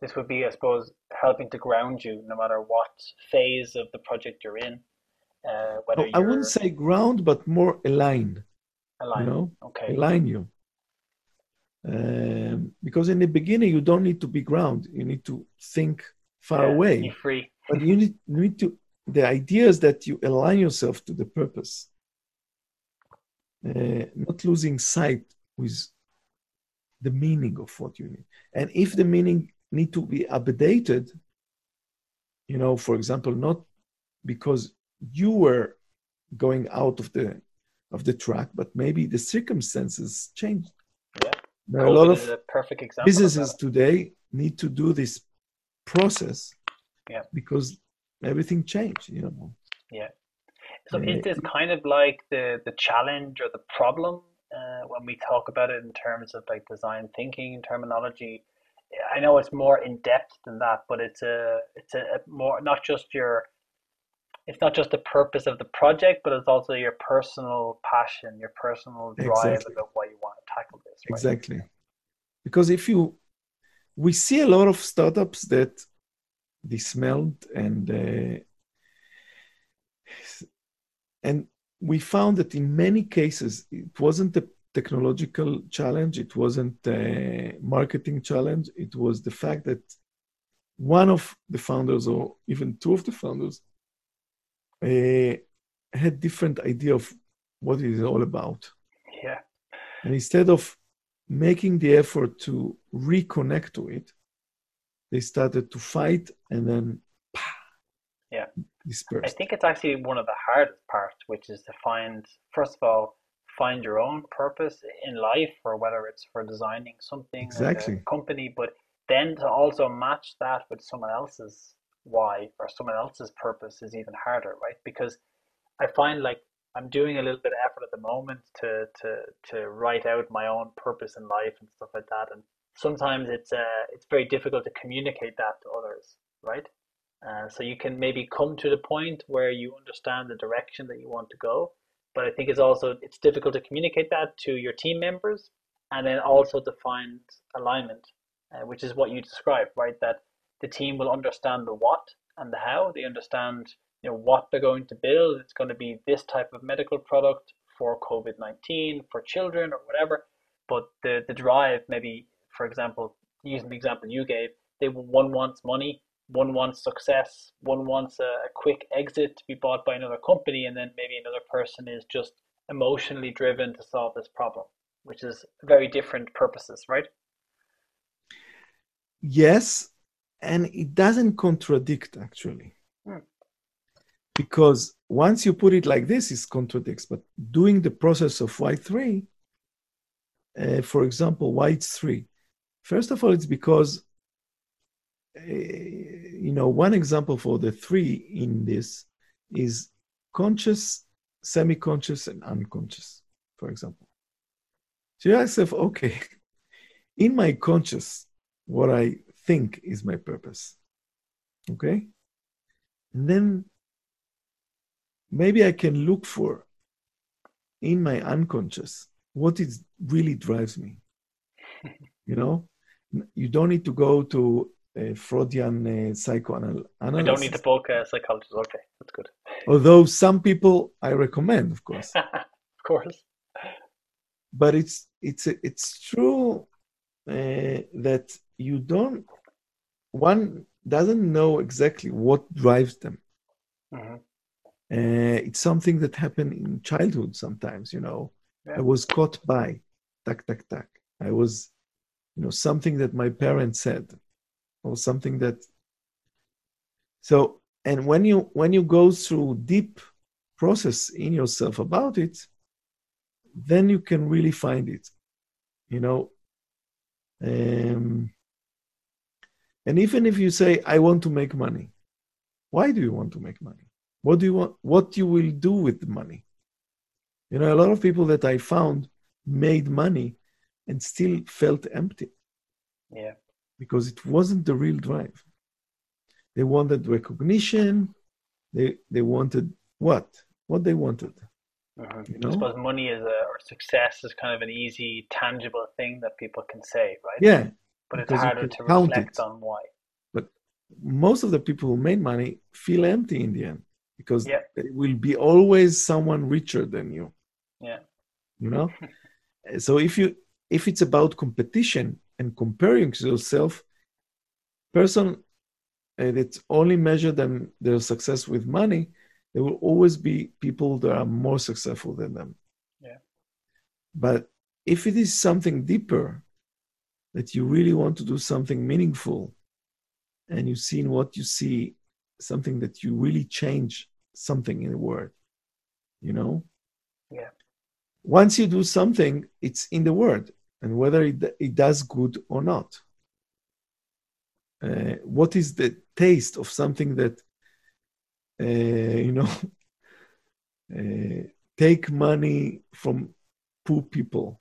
This would be, I suppose, helping to ground you no matter what phase of the project you're in. Uh, whether Oh, I wouldn't say ground, but more aligned. Aligned. You know, Okay. align you. Um, because in the beginning, you don't need to be ground. You need to think far Yeah, away. Be free. But you need, you need to. The idea is that you align yourself to the purpose, uh, not losing sight with the meaning of what you need. And if the meaning need to be updated, you know, for example, not because you were going out of the of the track, but maybe the circumstances changed. Yeah. There are a lot of a perfect example. of businesses that. today need to do this process Yeah. because everything changed, you know. Yeah. So Uh, is this kind of like the the challenge or the problem uh, when we talk about it in terms of like design thinking terminology? I know it's more in depth than that, but it's a it's a, a more not just your it's not just the purpose of the project, but it's also your personal passion, your personal drive Exactly. about why you want to tackle this, right? Exactly. Because if you, we see a lot of startups that dismantled and uh, and we found that in many cases it wasn't a technological challenge, it wasn't a marketing challenge, it was the fact that one of the founders or even two of the founders Uh, had different idea of what it is all about. Yeah, And instead of making the effort to reconnect to it, they started to fight and then pah, Yeah. I think it's actually one of the hardest parts, which is to find, first of all, find your own purpose in life, or whether it's for designing something Exactly. a company, but then to also match that with someone else's why or someone else's purpose is even harder, right? Because I find like I'm doing a little bit of effort at the moment to to to write out my own purpose in life and stuff like that, and sometimes it's uh it's very difficult to communicate that to others, right? Uh, so you can maybe come to the point where you understand the direction that you want to go, but I think it's also it's difficult to communicate that to your team members, and then also to find alignment, uh, which is what you described, right? That the team will understand the what and the how. They understand you know what they're going to build. It's going to be this type of medical product for COVID nineteen for children or whatever. But the the drive, maybe for example, using the example you gave, they one wants money, one wants success, one wants a, a quick exit to be bought by another company, and then maybe another person is just emotionally driven to solve this problem, which is very different purposes, right? Yes, and it doesn't contradict actually. Hmm. Because once you put it like this, it contradicts. But doing the process of Y3, uh, for example, why it's three? First of all, it's because, uh, you know, one example for the three in this is conscious, semi conscious, and unconscious, for example. So you ask yourself, okay, in my conscious, what I think is my purpose. Okay? And then maybe I can look for in my unconscious what it really drives me. You know, you don't need to go to a Freudian uh, psychoanalysis. We don't need to book a psychologist. Okay, that's good. Although some people I recommend, of course. of course. But it's it's it's true uh, that you don't one doesn't know exactly what drives them. Hmm uh, it's something that happened in childhood sometimes you know. Yeah. i was caught by tak tak tak. I was you know something that my parents said or something that so and when you when you go through deep process in yourself about it then you can really find it you know um, and even if you say i want to make money why do you want to make money? What do you want what you will do with the money? You know a lot of people that i found made money and still felt empty. Yeah. because it wasn't the real drive. They wanted recognition. They they wanted what? What they wanted hmm you I suppose money is a, or success is kind of an easy, tangible thing that people can say, right? yeah But it's harder to reflect it. on why. But most of the people who made money feel empty in the end because Yeah. there will be always someone richer than you. Yeah. You know? so if you if it's about competition and comparing yourself, person uh, that only measure them their success with money, there will always be people that are more successful than them. Yeah. But if it is something deeper, that you really want to do something meaningful, and you see in what you see something that you really change something in the world, you know? Yeah. Once you do something, it's in the world, and whether it, it does good or not. Uh, what is the taste of something that you know uh, take money from poor people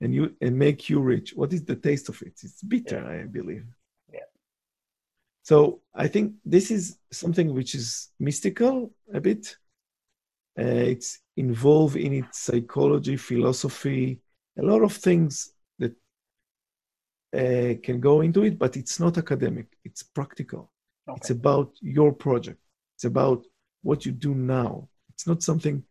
and you and make you rich. What is the taste of it? It's bitter Yeah. i believe. Yeah. so i think this is something which is mystical a bit. Uh, it's involved in its psychology philosophy a lot of things that uh, can go into it but it's not academic. It's practical it's about your project. It's about what you do now. It's not something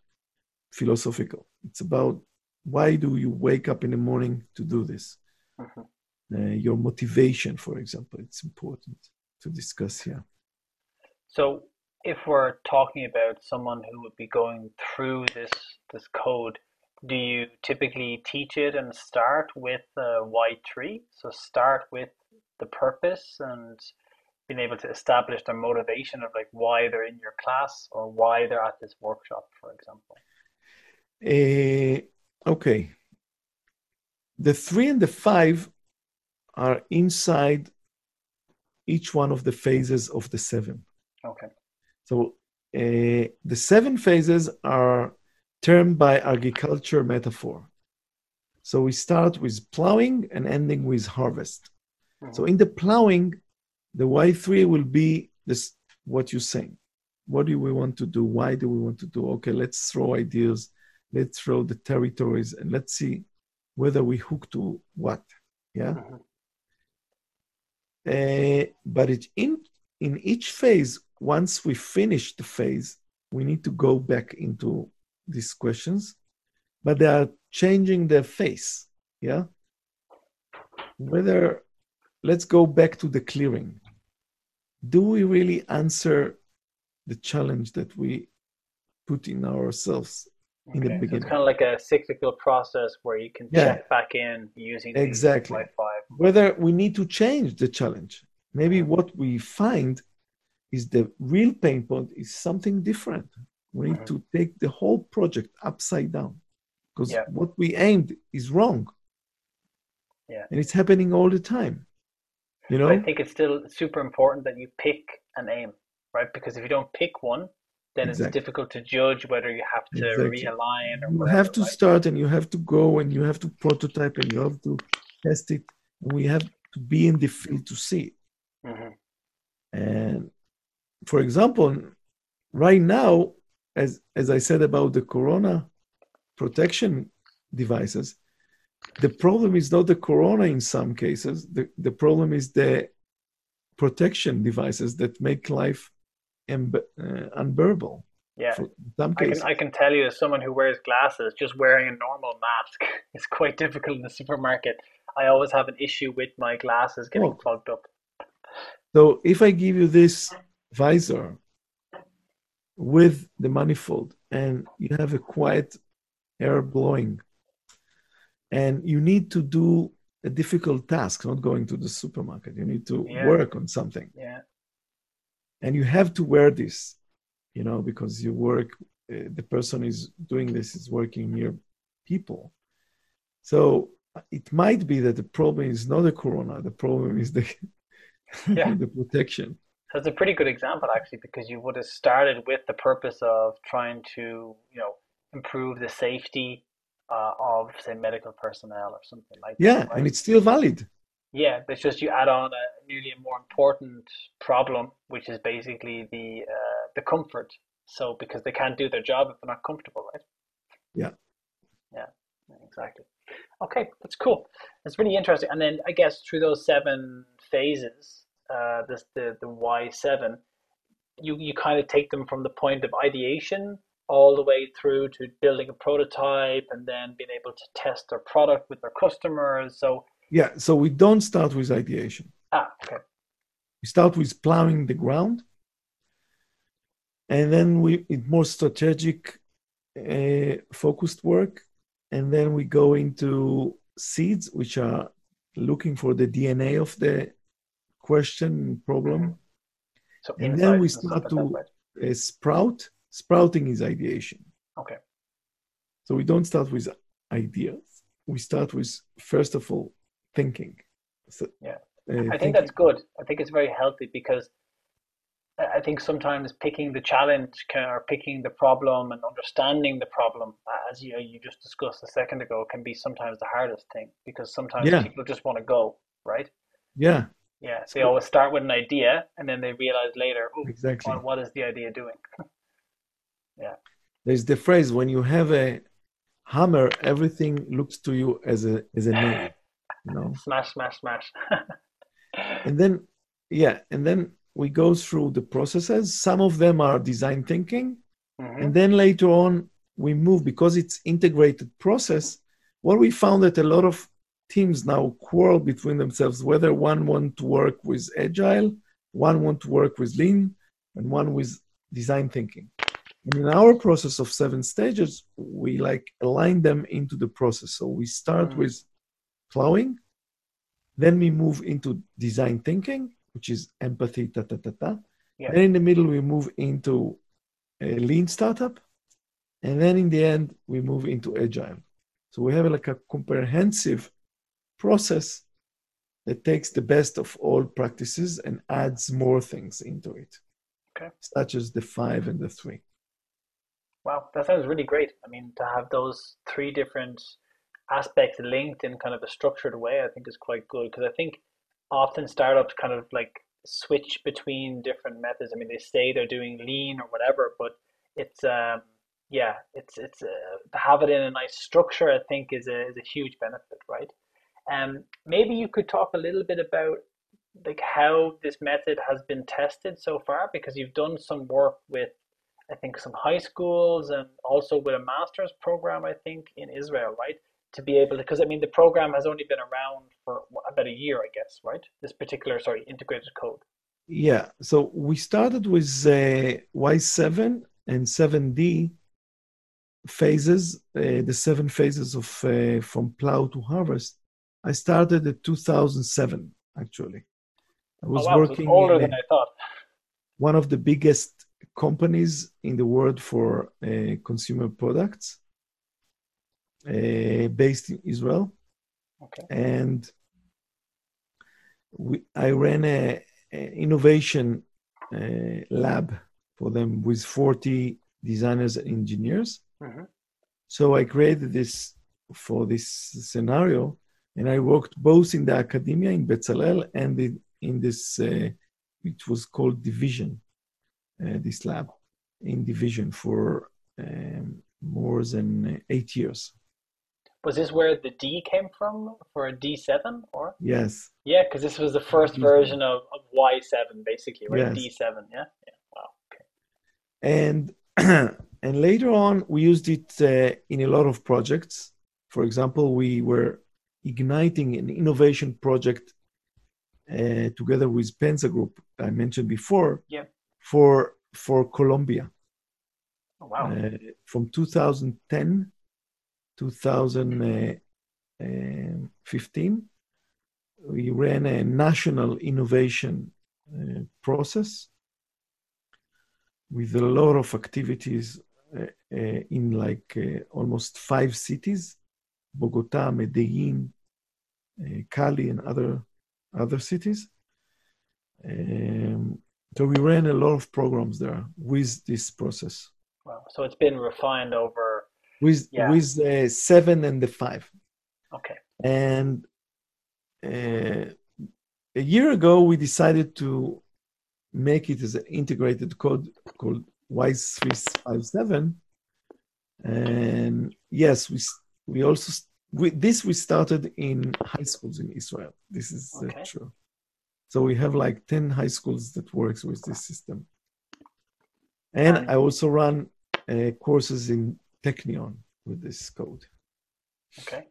philosophical. It's about why do you wake up in the morning to do this? Mhm. uh, your motivation for example it's important to discuss here. So if we're talking about someone who would be going through this this code, do you typically teach it and start with uh, Y3? So start with the purpose and being able to establish their motivation of like why they're in your class or why they're at this workshop, for example. Uh, okay the three and the five are inside each one of the phases of the seven Okay. So uh, the seven phases are termed by agriculture metaphor. So we start with plowing and ending with harvest. So Mhm. in the plowing, the Y3 will be this what you're saying. What do we want to do? Why do we want to do? Okay, let's throw ideas, let's throw the territories, and let's see whether we hook to what. Yeah. Uh, but it, in in each phase, once we finish the phase, we need to go back into these questions, but they are changing their face. Yeah. Whether let's go back to the clearing. Do we really answer the challenge that we put in ourselves in the beginning? So it's kind of like a cyclical process where you can Yeah. check back in using Exactly. Y5. whether we need to change the challenge. Maybe what we find is the real pain point is something different. We need Mhm. to take the whole project upside down because Yeah. what we aimed is wrong. Yeah. And it's happening all the time. You know? But I think it's still super important that you pick an aim, right? Because if you don't pick one, then Exactly. it's difficult to judge whether you have to Exactly. realign or you whatever, have to right? start and you have to go and you have to prototype and you have to test it. And we have to be in the field to see it. Mhm. And for example, right now, as as I said about the corona protection devices, the problem is not the corona in some cases. The, the problem is the protection devices that make life unbe- uh, unbearable. Yeah. Some I can. I can tell you as someone who wears glasses, just wearing a normal mask is quite difficult in the supermarket. I always have an issue with my glasses getting Oh. clogged up. So if I give you this visor with the manifold and you have a quiet air blowing and you need to do a difficult task, not going to the supermarket, you need to Yeah. work on something Yeah. and you have to wear this, you know, because you work, uh, the person is doing this is working near people. So it might be that the problem is not the corona, the problem is the, Yeah. the protection. That's a pretty good example actually, because you would have started with the purpose of trying to, you know, improve the safety uh, of, say, medical personnel or something like Yeah, that, right? and it's still valid. Yeah, it's just you add on a nearly a more important problem, which is basically the uh, the comfort. So because they can't do their job if they're not comfortable, right? Yeah. Yeah, exactly. Okay, that's cool. That's really interesting. And then I guess through those seven phases, uh, this the the Y seven, you you kind of take them from the point of ideation all the way through to building a prototype and then being able to test their product with their customers. So yeah, so we don't start with ideation. Ah, okay. We start with plowing the ground, and then we it more strategic, uh, focused work, and then we go into seeds, which are looking for the DNA of the question problem. So and then we start to uh, sprout. Sprouting is ideation. Okay. So we don't start with ideas. We start with first of all thinking. So, Yeah. uh, I think thinking- that's good. I think it's very healthy because I think sometimes picking the challenge can, or picking the problem and understanding the problem, as you you just discussed a second ago, can be sometimes the hardest thing because sometimes Yeah. people just want to go, right? yeah, Yeah, So they always start with an idea and then they realize later, oh, exactly. what, what is the idea doing? There's the phrase when you have a hammer, everything looks to you as a as a nail. You know, Smash, smash, smash. and then yeah, and then we go through the processes. Some of them are design thinking, Mhm. and then later on we move because it's integrated process. What we found that a lot of teams now quarrel between themselves whether one want to work with agile, one want to work with lean, and one with design thinking. And in our process of seven stages, we like align them into the process. So we start Mhm. with plowing, then we move into design thinking, which is empathy, ta ta ta ta. Yeah. Then in the middle, we move into a lean startup. And then in the end, we move into agile. So we have like a comprehensive process that takes the best of all practices and adds more things into it, Okay. such as the five and the three. Wow, that sounds really great. I mean, to have those three different aspects linked in kind of a structured way, I think is quite good because I think often startups kind of like switch between different methods. I mean, they say they're doing lean or whatever, but it's um yeah, it's it's uh, to have it in a nice structure. I think is a is a huge benefit, right? Um, maybe you could talk a little bit about like how this method has been tested so far because you've done some work with I think some high schools and also with a master's program, I think, in Israel, right? To be able to, because I mean, the program has only been around for about a year, I guess, right? This particular, sorry, integrated code. Yeah. So we started with uh, Y7 and 7D phases, uh, the seven phases of uh, from plow to harvest. I started in 2007, actually. I was oh, wow, working older than a- I thought. one of the biggest companies in the world for uh, consumer products uh, based in Israel. Okay. And we, I ran a, a innovation uh, lab for them with 40 designers and engineers. Mhm. So I created this for this scenario, and I worked both in the academia in Bezalel and in, in this, uh, which was called Division, this lab in Division for um, more than uh, eight years. Was this where the D came from for a D7 or? Yes, Yeah, because this was the first D7. version of, of Y7, basically, right? Yes. D7, yeah? Yeah, wow. Okay. and and later on we used it uh, in a lot of projects. For example, we were igniting an innovation project uh, together with Penza Group I mentioned before. Yeah. For for Colombia, Oh, wow. uh, from 2010 2015, we ran a national innovation uh, process with a lot of activities uh, uh, in like uh, almost five cities Bogota, Medellin, uh, Cali, and other, other cities. Um, so we ran a lot of programs there with this process wow. So it's been refined over, with Yeah. with uh, seven and the five. okay. And uh, a year ago, we decided to make it as an integrated code called WISE 357. And yes, we we also we, this we started in high schools in Israel. This is uh, true. So we have like ten high schools that works with this system. And, I also run uh, courses in Technion with this code. Okay.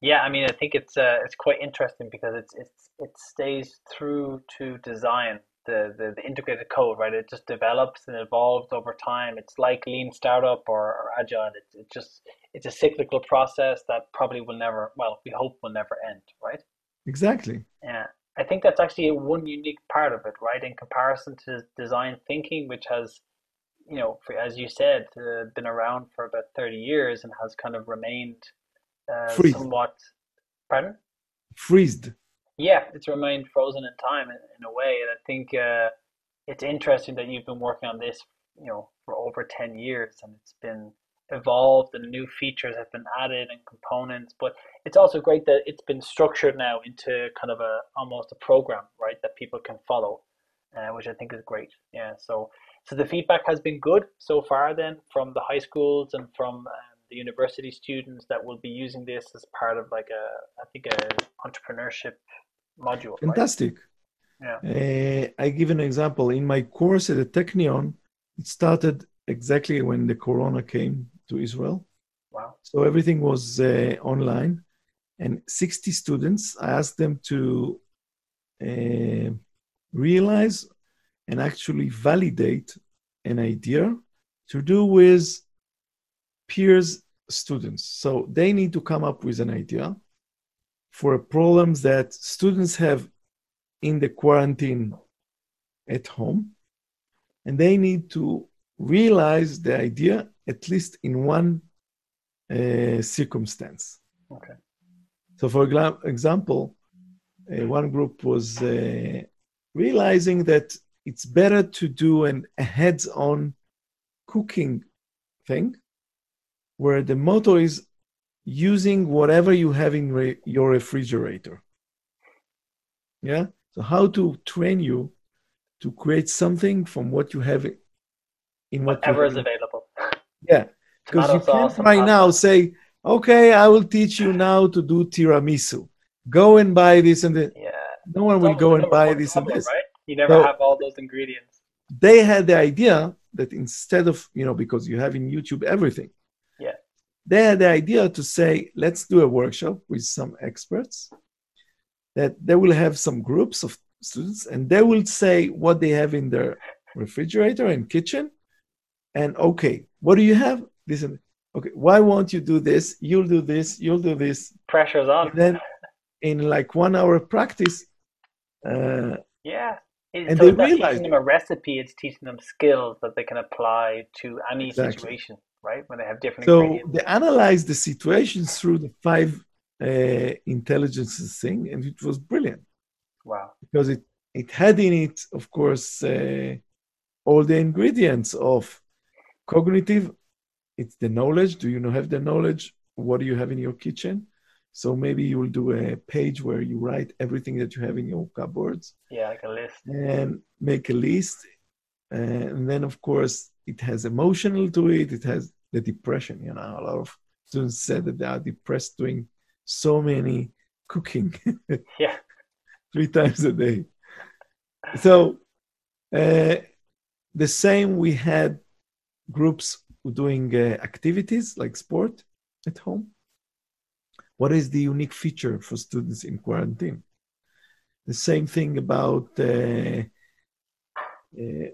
Yeah, I mean, I think it's uh, it's quite interesting because it's it's it stays true to design the, the, the integrated code, right? It just develops and evolves over time. It's like lean startup or, or agile. It's it just it's a cyclical process that probably will never, well, we hope will never end, right? Exactly. Yeah, I think that's actually one unique part of it, right? In comparison to design thinking, which has, you know, for, as you said, uh, been around for about thirty years and has kind of remained uh, somewhat. Pardon? Freezed. Yeah, it's remained frozen in time in, in a way, and I think uh, it's interesting that you've been working on this, you know, for over ten years, and it's been evolved and new features have been added and components but it's also great that it's been structured now into kind of a almost a program right that people can follow uh, which i think is great. Yeah so so the feedback has been good so far then from the high schools and from um, the university students that will be using this as part of like a i think a entrepreneurship module fantastic. Right? yeah. Uh, i give an example. In my course at the technion it started exactly when the corona came to Israel. Wow. So everything was uh, online. And 60 students, I asked them to uh, realize and actually validate an idea to do with peers students. So they need to come up with an idea for problems that students have in the quarantine at home. And they need to realize the idea at least in one uh, circumstance. Okay. So, for example, uh, one group was uh, realizing that it's better to do an, a heads on cooking thing where the motto is using whatever you have in re- your refrigerator. Yeah. So, how to train you to create something from what you have in whatever is available. Yeah, because you can't right now say, okay, I will teach you now to do tiramisu. Go and buy this and that. Yeah. No one will go and buy this problem, and this. Right? You never so have all those ingredients. They had the idea that instead of, you know, because you have in YouTube everything. Yeah. They had the idea to say, let's do a workshop with some experts that they will have some groups of students and they will say what they have in their refrigerator and kitchen and okay, what do you have? This and okay, why won't you do this? You'll do this, you'll do this. Pressure's on. And then in like one hour practice, uh, yeah. and so they it's not realize teaching them a recipe, it's teaching them skills that they can apply to any Exactly. situation, right? When they have different so ingredients. they analyze the situations through the five uh, intelligences thing, and it was brilliant Wow. because it it had in it, of course, uh, all the ingredients of cognitive. It's the knowledge. Do you know have the knowledge? What do you have in your kitchen? So maybe you will do a page where you write everything that you have in your cupboards Yeah, like a list. and make a list. And then, of course, it has emotional to it. It has the depression. You know, a lot of students said that they are depressed doing so many cooking Yeah. three times a day. So, uh, the same we had groups doing uh, activities like sport at home. What is the unique feature for students in quarantine? The same thing about, uh, uh,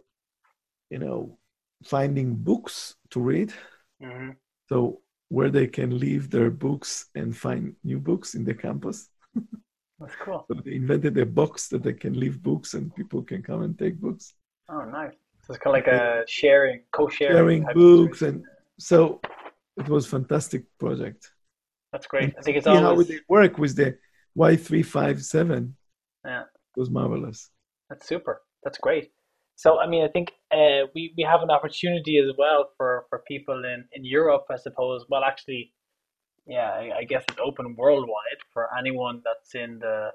you know, finding books to read. hmm So where they can leave their books and find new books in the campus. That's cool. So they invented a box that they can leave books and people can come and take books. Oh, nice. So it's kind of like a sharing, co-sharing. Sharing books and so it was fantastic project. That's great. And I think it's see how always they work with the Y357 yeah. It was marvelous. That's super. That's great. So, I mean, I think uh, we, we have an opportunity as well for, for people in, in Europe, I suppose. Well, actually, yeah, I, I guess it's open worldwide for anyone that's in the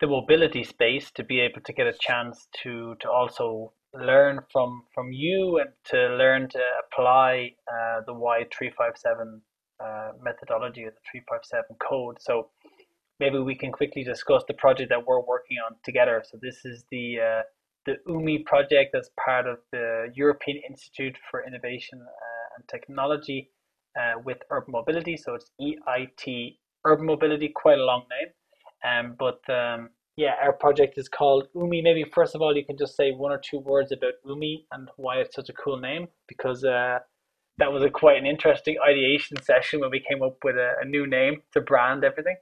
the mobility space to be able to get a chance to to also learn from from you and to learn to apply uh, the Y357 uh, methodology or the 357 code. So maybe we can quickly discuss the project that we're working on together. So this is the uh, the UMI project as part of the European Institute for Innovation uh, and Technology uh, with Urban Mobility. So it's EIT Urban Mobility, quite a long name. Um, but um, yeah, our project is called UMI. Maybe first of all, you can just say one or two words about UMI and why it's such a cool name, because uh, that was a quite an interesting ideation session when we came up with a, a new name to brand everything.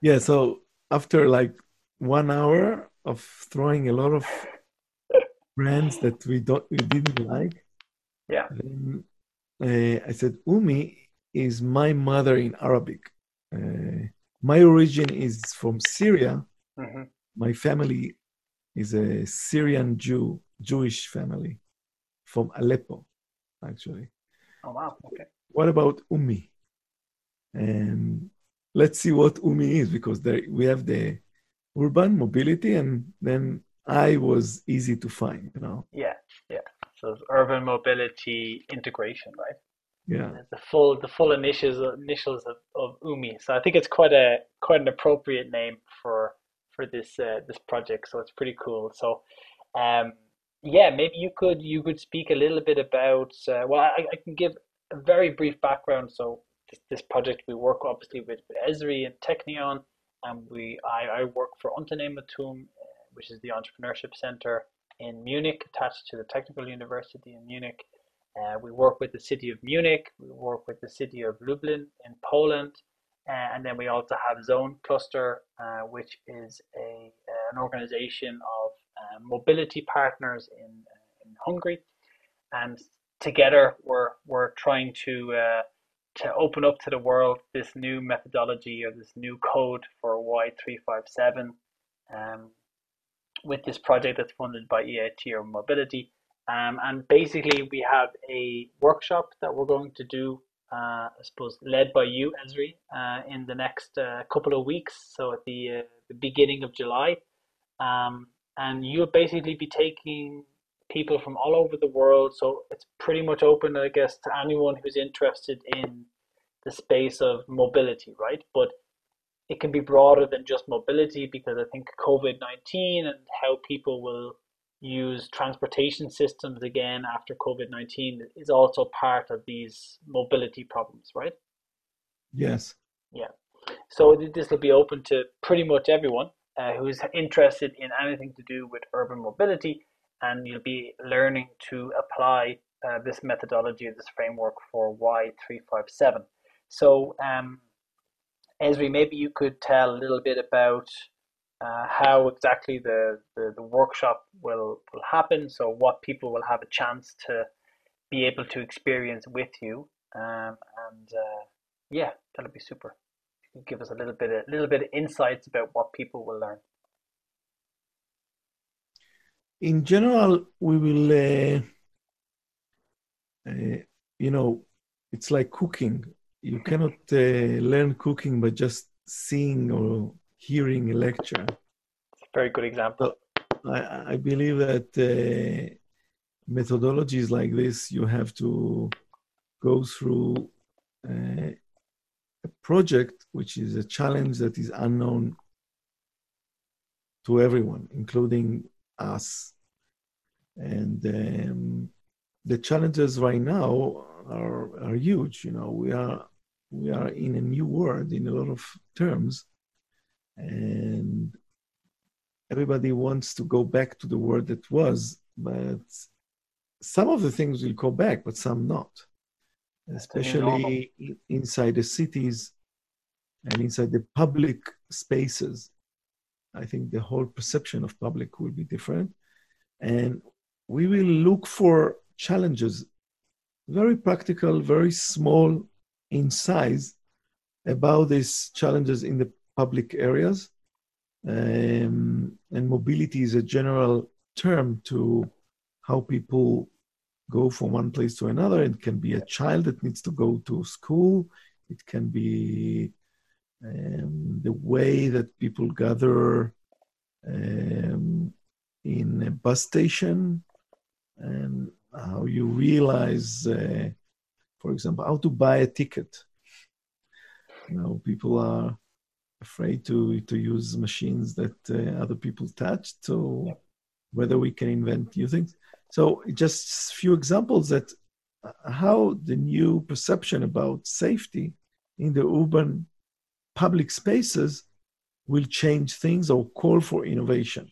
Yeah, so after like one hour of throwing a lot of brands that we don't we didn't like, yeah, then, uh, I said Umi is my mother in Arabic. Uh, my origin is from Syria. Mm-hmm. My family is a Syrian Jew, Jewish family from Aleppo, actually. Oh wow! Okay. What about Umi? And let's see what Umi is because there we have the urban mobility, and then I was easy to find. You know. Yeah, yeah. So urban mobility integration, right? Yeah. The full the full initials initials of, of umi. So i think it's quite a quite an appropriate name for for this uh, this project. So it's pretty cool. So um yeah maybe you could you could speak a little bit about uh, well I, I can give a very brief background. So this, this project we work obviously with, with Ezri and technion. And we i, I work for Unternehmertum, which is the entrepreneurship center in munich attached to the technical university in munich uh, we work with the city of Munich, we work with the city of Lublin in Poland, uh, and then we also have Zone Cluster, uh, which is a uh, an organization of uh, mobility partners in, uh, in Hungary, and together we're we're trying to to open up to the world this new methodology or this new code for Y357 um, with this project that's funded by EIT Urban Mobility um, and basically, we have a workshop that we're going to do, uh, I suppose, led by you, Ezri, uh, in the next uh, couple of weeks. So at the, uh, the beginning of July. Um, and you'll basically be taking people from all over the world. So it's pretty much open, I guess, to anyone who's interested in the space of mobility, right? But it can be broader than just mobility because I think COVID 19 and how people will use transportation systems again after COVID 19 is also part of these mobility problems, right? Yes. Yeah. So this will be open to pretty much everyone uh, who is interested in anything to do with urban mobility, and you'll be learning to apply uh, this methodology, this framework for Y357. So, um, Ezri, maybe you could tell a little bit about uh, how exactly the, the, the, workshop will, will happen. So what people will have a chance to be able to experience with you. Um, and uh, yeah, that'll be super. Give us a little bit a little bit of insights about what people will learn. In general, we will, uh, uh you know, it's like cooking. You cannot uh, learn cooking by just seeing or hearing a lecture. Very good example. I, I believe that uh, methodologies like this, you have to go through uh, a project which is a challenge that is unknown to everyone, including us. And um, the challenges right now are, are huge. You know, we are we are in a new world in a lot of terms, and everybody wants to go back to the world that was, but some of the things will go back, but some not, especially inside the cities and inside the public spaces. I think the whole perception of public will be different. And we will look for challenges, very practical, very small in size, about these challenges in the public areas. Um, and mobility is a general term to how people go from one place to another. It can be a child that needs to go to school. It can be um, the way that people gather um, in a bus station and how you realize, uh, for example, how to buy a ticket. You know, people are afraid to to use machines that uh, other people touched. So whether we can invent new things. So just a few examples that uh, how the new perception about safety in the urban public spaces will change things or call for innovation.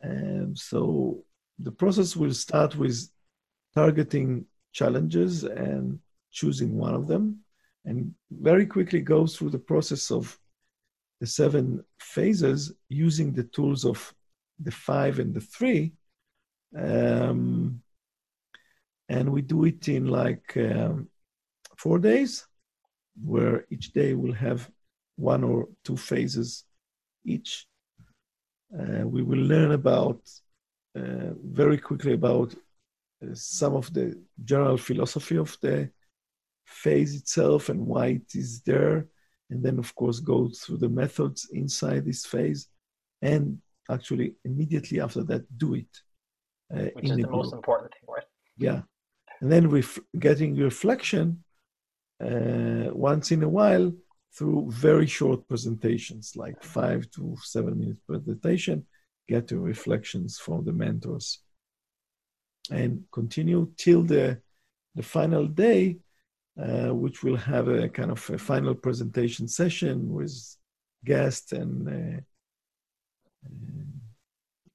And so the process will start with targeting challenges and choosing one of them, and very quickly goes through the process of the seven phases using the tools of the five and the three. Um, and we do it in like um, four days, where each day will have one or two phases each. Uh, we will learn about uh, very quickly about uh, some of the general philosophy of the phase itself and why it is there, and then of course go through the methods inside this phase, and actually immediately after that do it. Uh, Which is the, the most important thing, right? Yeah, and then ref- getting reflection uh, once in a while through very short presentations, like five to seven minutes presentation, get your reflections from the mentors, and continue till the the final day, uh, which will have a kind of a final presentation session with guests and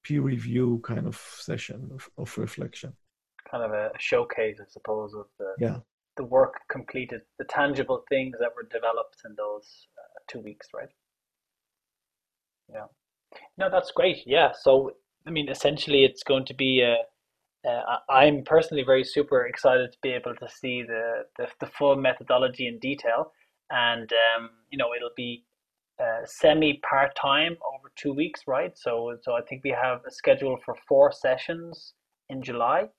peer review kind of session of, of reflection. Kind of a showcase, I suppose, of the yeah the work completed, the tangible things that were developed in those uh, two weeks, right? Yeah. No, that's great. Yeah. So, I mean, essentially, it's going to be a. Uh, I'm personally very super excited to be able to see the, the, the full methodology in detail, and um, you know it'll be uh, semi part time over two weeks, right? So so I think we have a schedule for four sessions in July,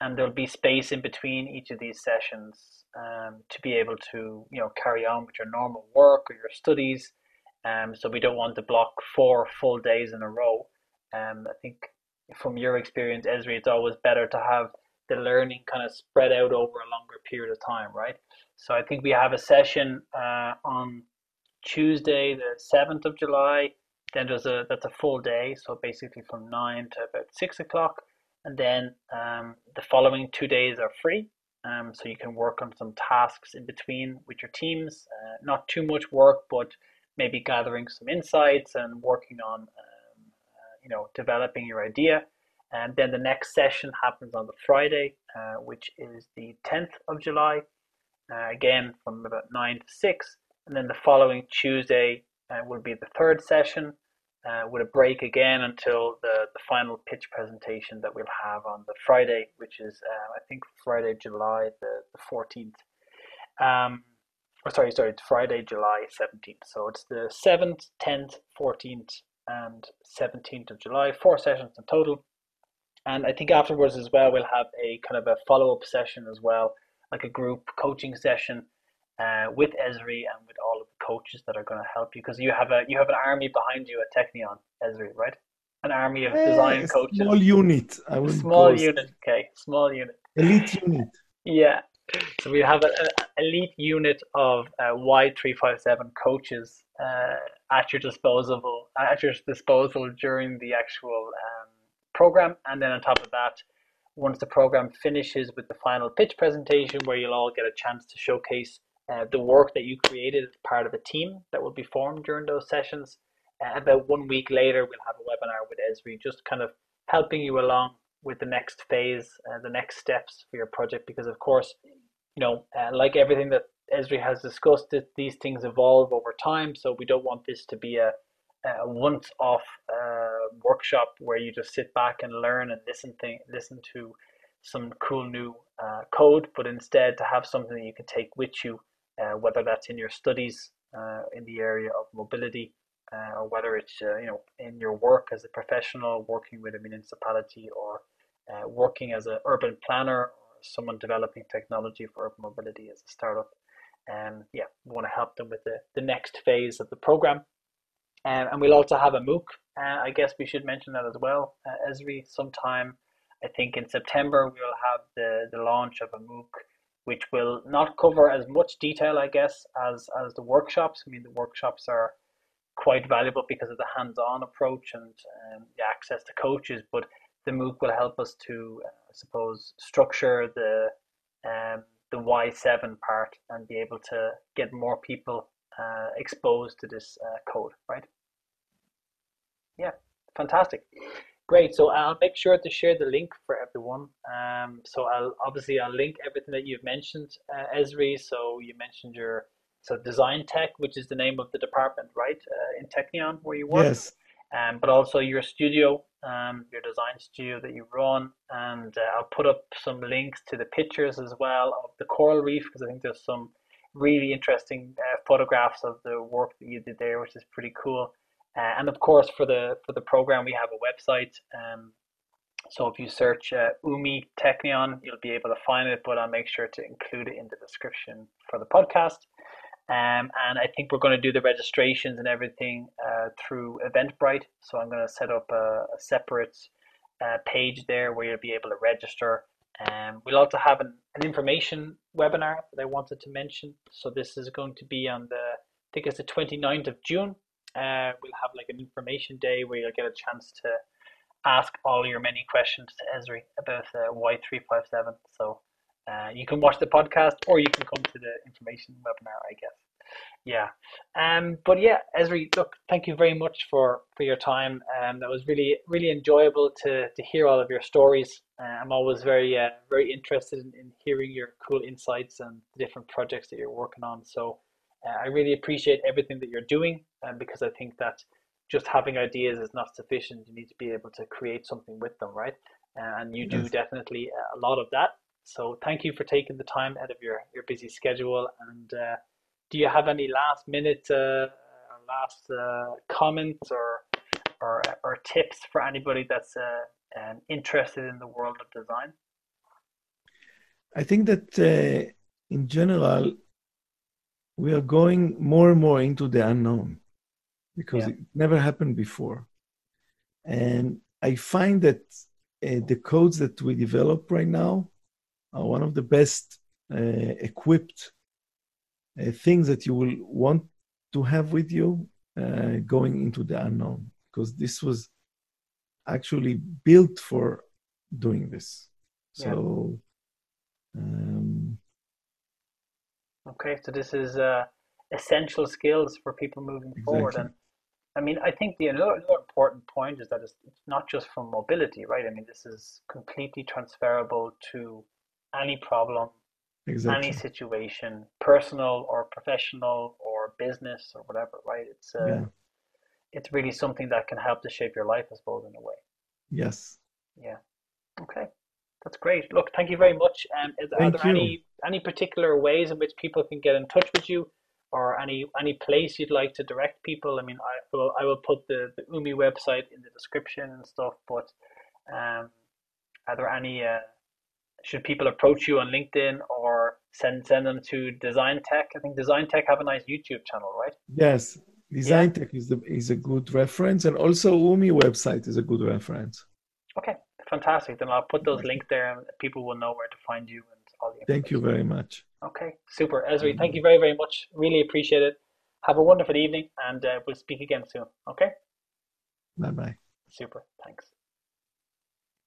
and there'll be space in between each of these sessions um, to be able to you know carry on with your normal work or your studies. Um, so we don't want to block four full days in a row. Um, i think from your experience Ezri it's always better to have the learning kind of spread out over a longer period of time right so i think we have a session uh, on tuesday the 7th of july then there's a that's a full day so basically from 9 to about 6 o'clock and then um, the following two days are free. Um, so you can work on some tasks in between with your teams. Uh, not too much work, but maybe gathering some insights and working on, uh, you know, developing your idea. And then the next session happens on the Friday, uh, which is the 10th of July, uh, again from about 9 to 6. And then the following Tuesday uh, will be the third session, uh, with a break again until the, the final pitch presentation that we'll have on the Friday, which is uh, I think Friday, July the, the 14th. Um, or sorry, sorry, it's Friday, July 17th. So it's the 7th, 10th, 14th, and 17th of July, four sessions in total. And I think afterwards as well, we'll have a kind of a follow up session as well, like a group coaching session uh, with Ezri and with all of the coaches that are going to help you because you have a you have an army behind you at Technion, Ezri, right? An army of design coaches. Small unit, I would small unit. Okay, small unit. Elite unit. Yeah. So we have an elite unit of uh, Y357 coaches uh, at your disposal at your disposal during the actual um, program, and then on top of that, once the program finishes with the final pitch presentation, where you'll all get a chance to showcase uh, the work that you created as part of a team that will be formed during those sessions. Uh, about one week later, we'll have a webinar with Ezri, just kind of helping you along with the next phase, uh, the next steps for your project. Because of course, you know, uh, like everything that Ezri has discussed, that these things evolve over time. So we don't want this to be a, a once-off uh, workshop where you just sit back and learn and listen thing, listen to some cool new uh, code, but instead to have something that you can take with you uh, whether that's in your studies uh, in the area of mobility uh, or whether it's you know in your work as a professional working with a municipality or working as an urban planner or someone developing technology for urban mobility as a startup. And yeah, we want to help them with the, the next phase of the program. Um, and we'll also have a MOOC. Uh, I guess we should mention that as well. Uh, Ezri, sometime, I think in September, we'll have the, the launch of a MOOC which will not cover as much detail, I guess, as as the workshops. I mean, the workshops are quite valuable because of the hands-on approach and um, the access to coaches, but the MOOC will help us to, uh, I suppose, structure the um, the Y7 part and be able to get more people uh, exposed to this uh, code, right? Yeah, fantastic. Great. So I'll make sure to share the link for everyone. Um, so I'll obviously I'll link everything that you've mentioned, uh, Ezri. So you mentioned your so design tech, which is the name of the department, right, uh, in Technion where you work. Yes. Um, but also your studio, um, your design studio that you run, and uh, I'll put up some links to the pictures as well of the coral reef because I think there's some really interesting uh, photographs of the work that you did there, which is pretty cool. Uh, and of course, for the for the program, we have a website. Um, so if you search uh, Umi Technion, you'll be able to find it. But I'll make sure to include it in the description for the podcast. Um, and I think we're going to do the registrations and everything uh, through Eventbrite. So I'm going to set up a, a separate uh, page there where you'll be able to register. Um, we'll also have an, an information webinar that I wanted to mention. So this is going to be on the, I think it's the 29th of June. Uh, we'll have like an information day where you'll get a chance to ask all your many questions to Ezri about uh, Y357. So uh, you can watch the podcast or you can come to the information webinar, I guess. Yeah. Um, but yeah, Ezri, look, thank you very much for, for your time. Um, that was really, really enjoyable to, to hear all of your stories. Uh, I'm always very, uh, very interested in, in hearing your cool insights and the different projects that you're working on. So uh, I really appreciate everything that you're doing um, because I think that just having ideas is not sufficient. You need to be able to create something with them, right? Uh, and you do yes. definitely a lot of that. So thank you for taking the time out of your, your busy schedule. And uh, do you have any last minute uh, last uh, comments or, or or tips for anybody that's uh, um, interested in the world of design? I think that uh, in general, we are going more and more into the unknown because yeah. it never happened before. And I find that uh, the codes that we develop right now are one of the best uh, equipped uh, things that you will want to have with you uh, going into the unknown because this was actually built for doing this. So, yeah. um, okay, so this is uh, essential skills for people moving exactly. forward. And I mean, I think the another, another important point is that it's, it's not just for mobility, right? I mean, this is completely transferable to any problem, exactly. any situation, personal or professional or business or whatever, right? It's uh, yeah. it's really something that can help to shape your life, I suppose, in a way. Yes. Yeah. Okay. That's great. Look, thank you very much. Um, is, are there you. any any particular ways in which people can get in touch with you, or any any place you'd like to direct people? I mean, I will I will put the, the Umi website in the description and stuff. But um, are there any uh, should people approach you on LinkedIn or send send them to Design Tech? I think Design Tech have a nice YouTube channel, right? Yes, Design yeah. Tech is the, is a good reference, and also Umi website is a good reference. Okay, fantastic. Then I'll put those links there, and people will know where to find you and all the. Thank you very much. Okay, super, Ezri. Thank you very very much. Really appreciate it. Have a wonderful evening, and uh, we'll speak again soon. Okay. Bye bye. Super. Thanks.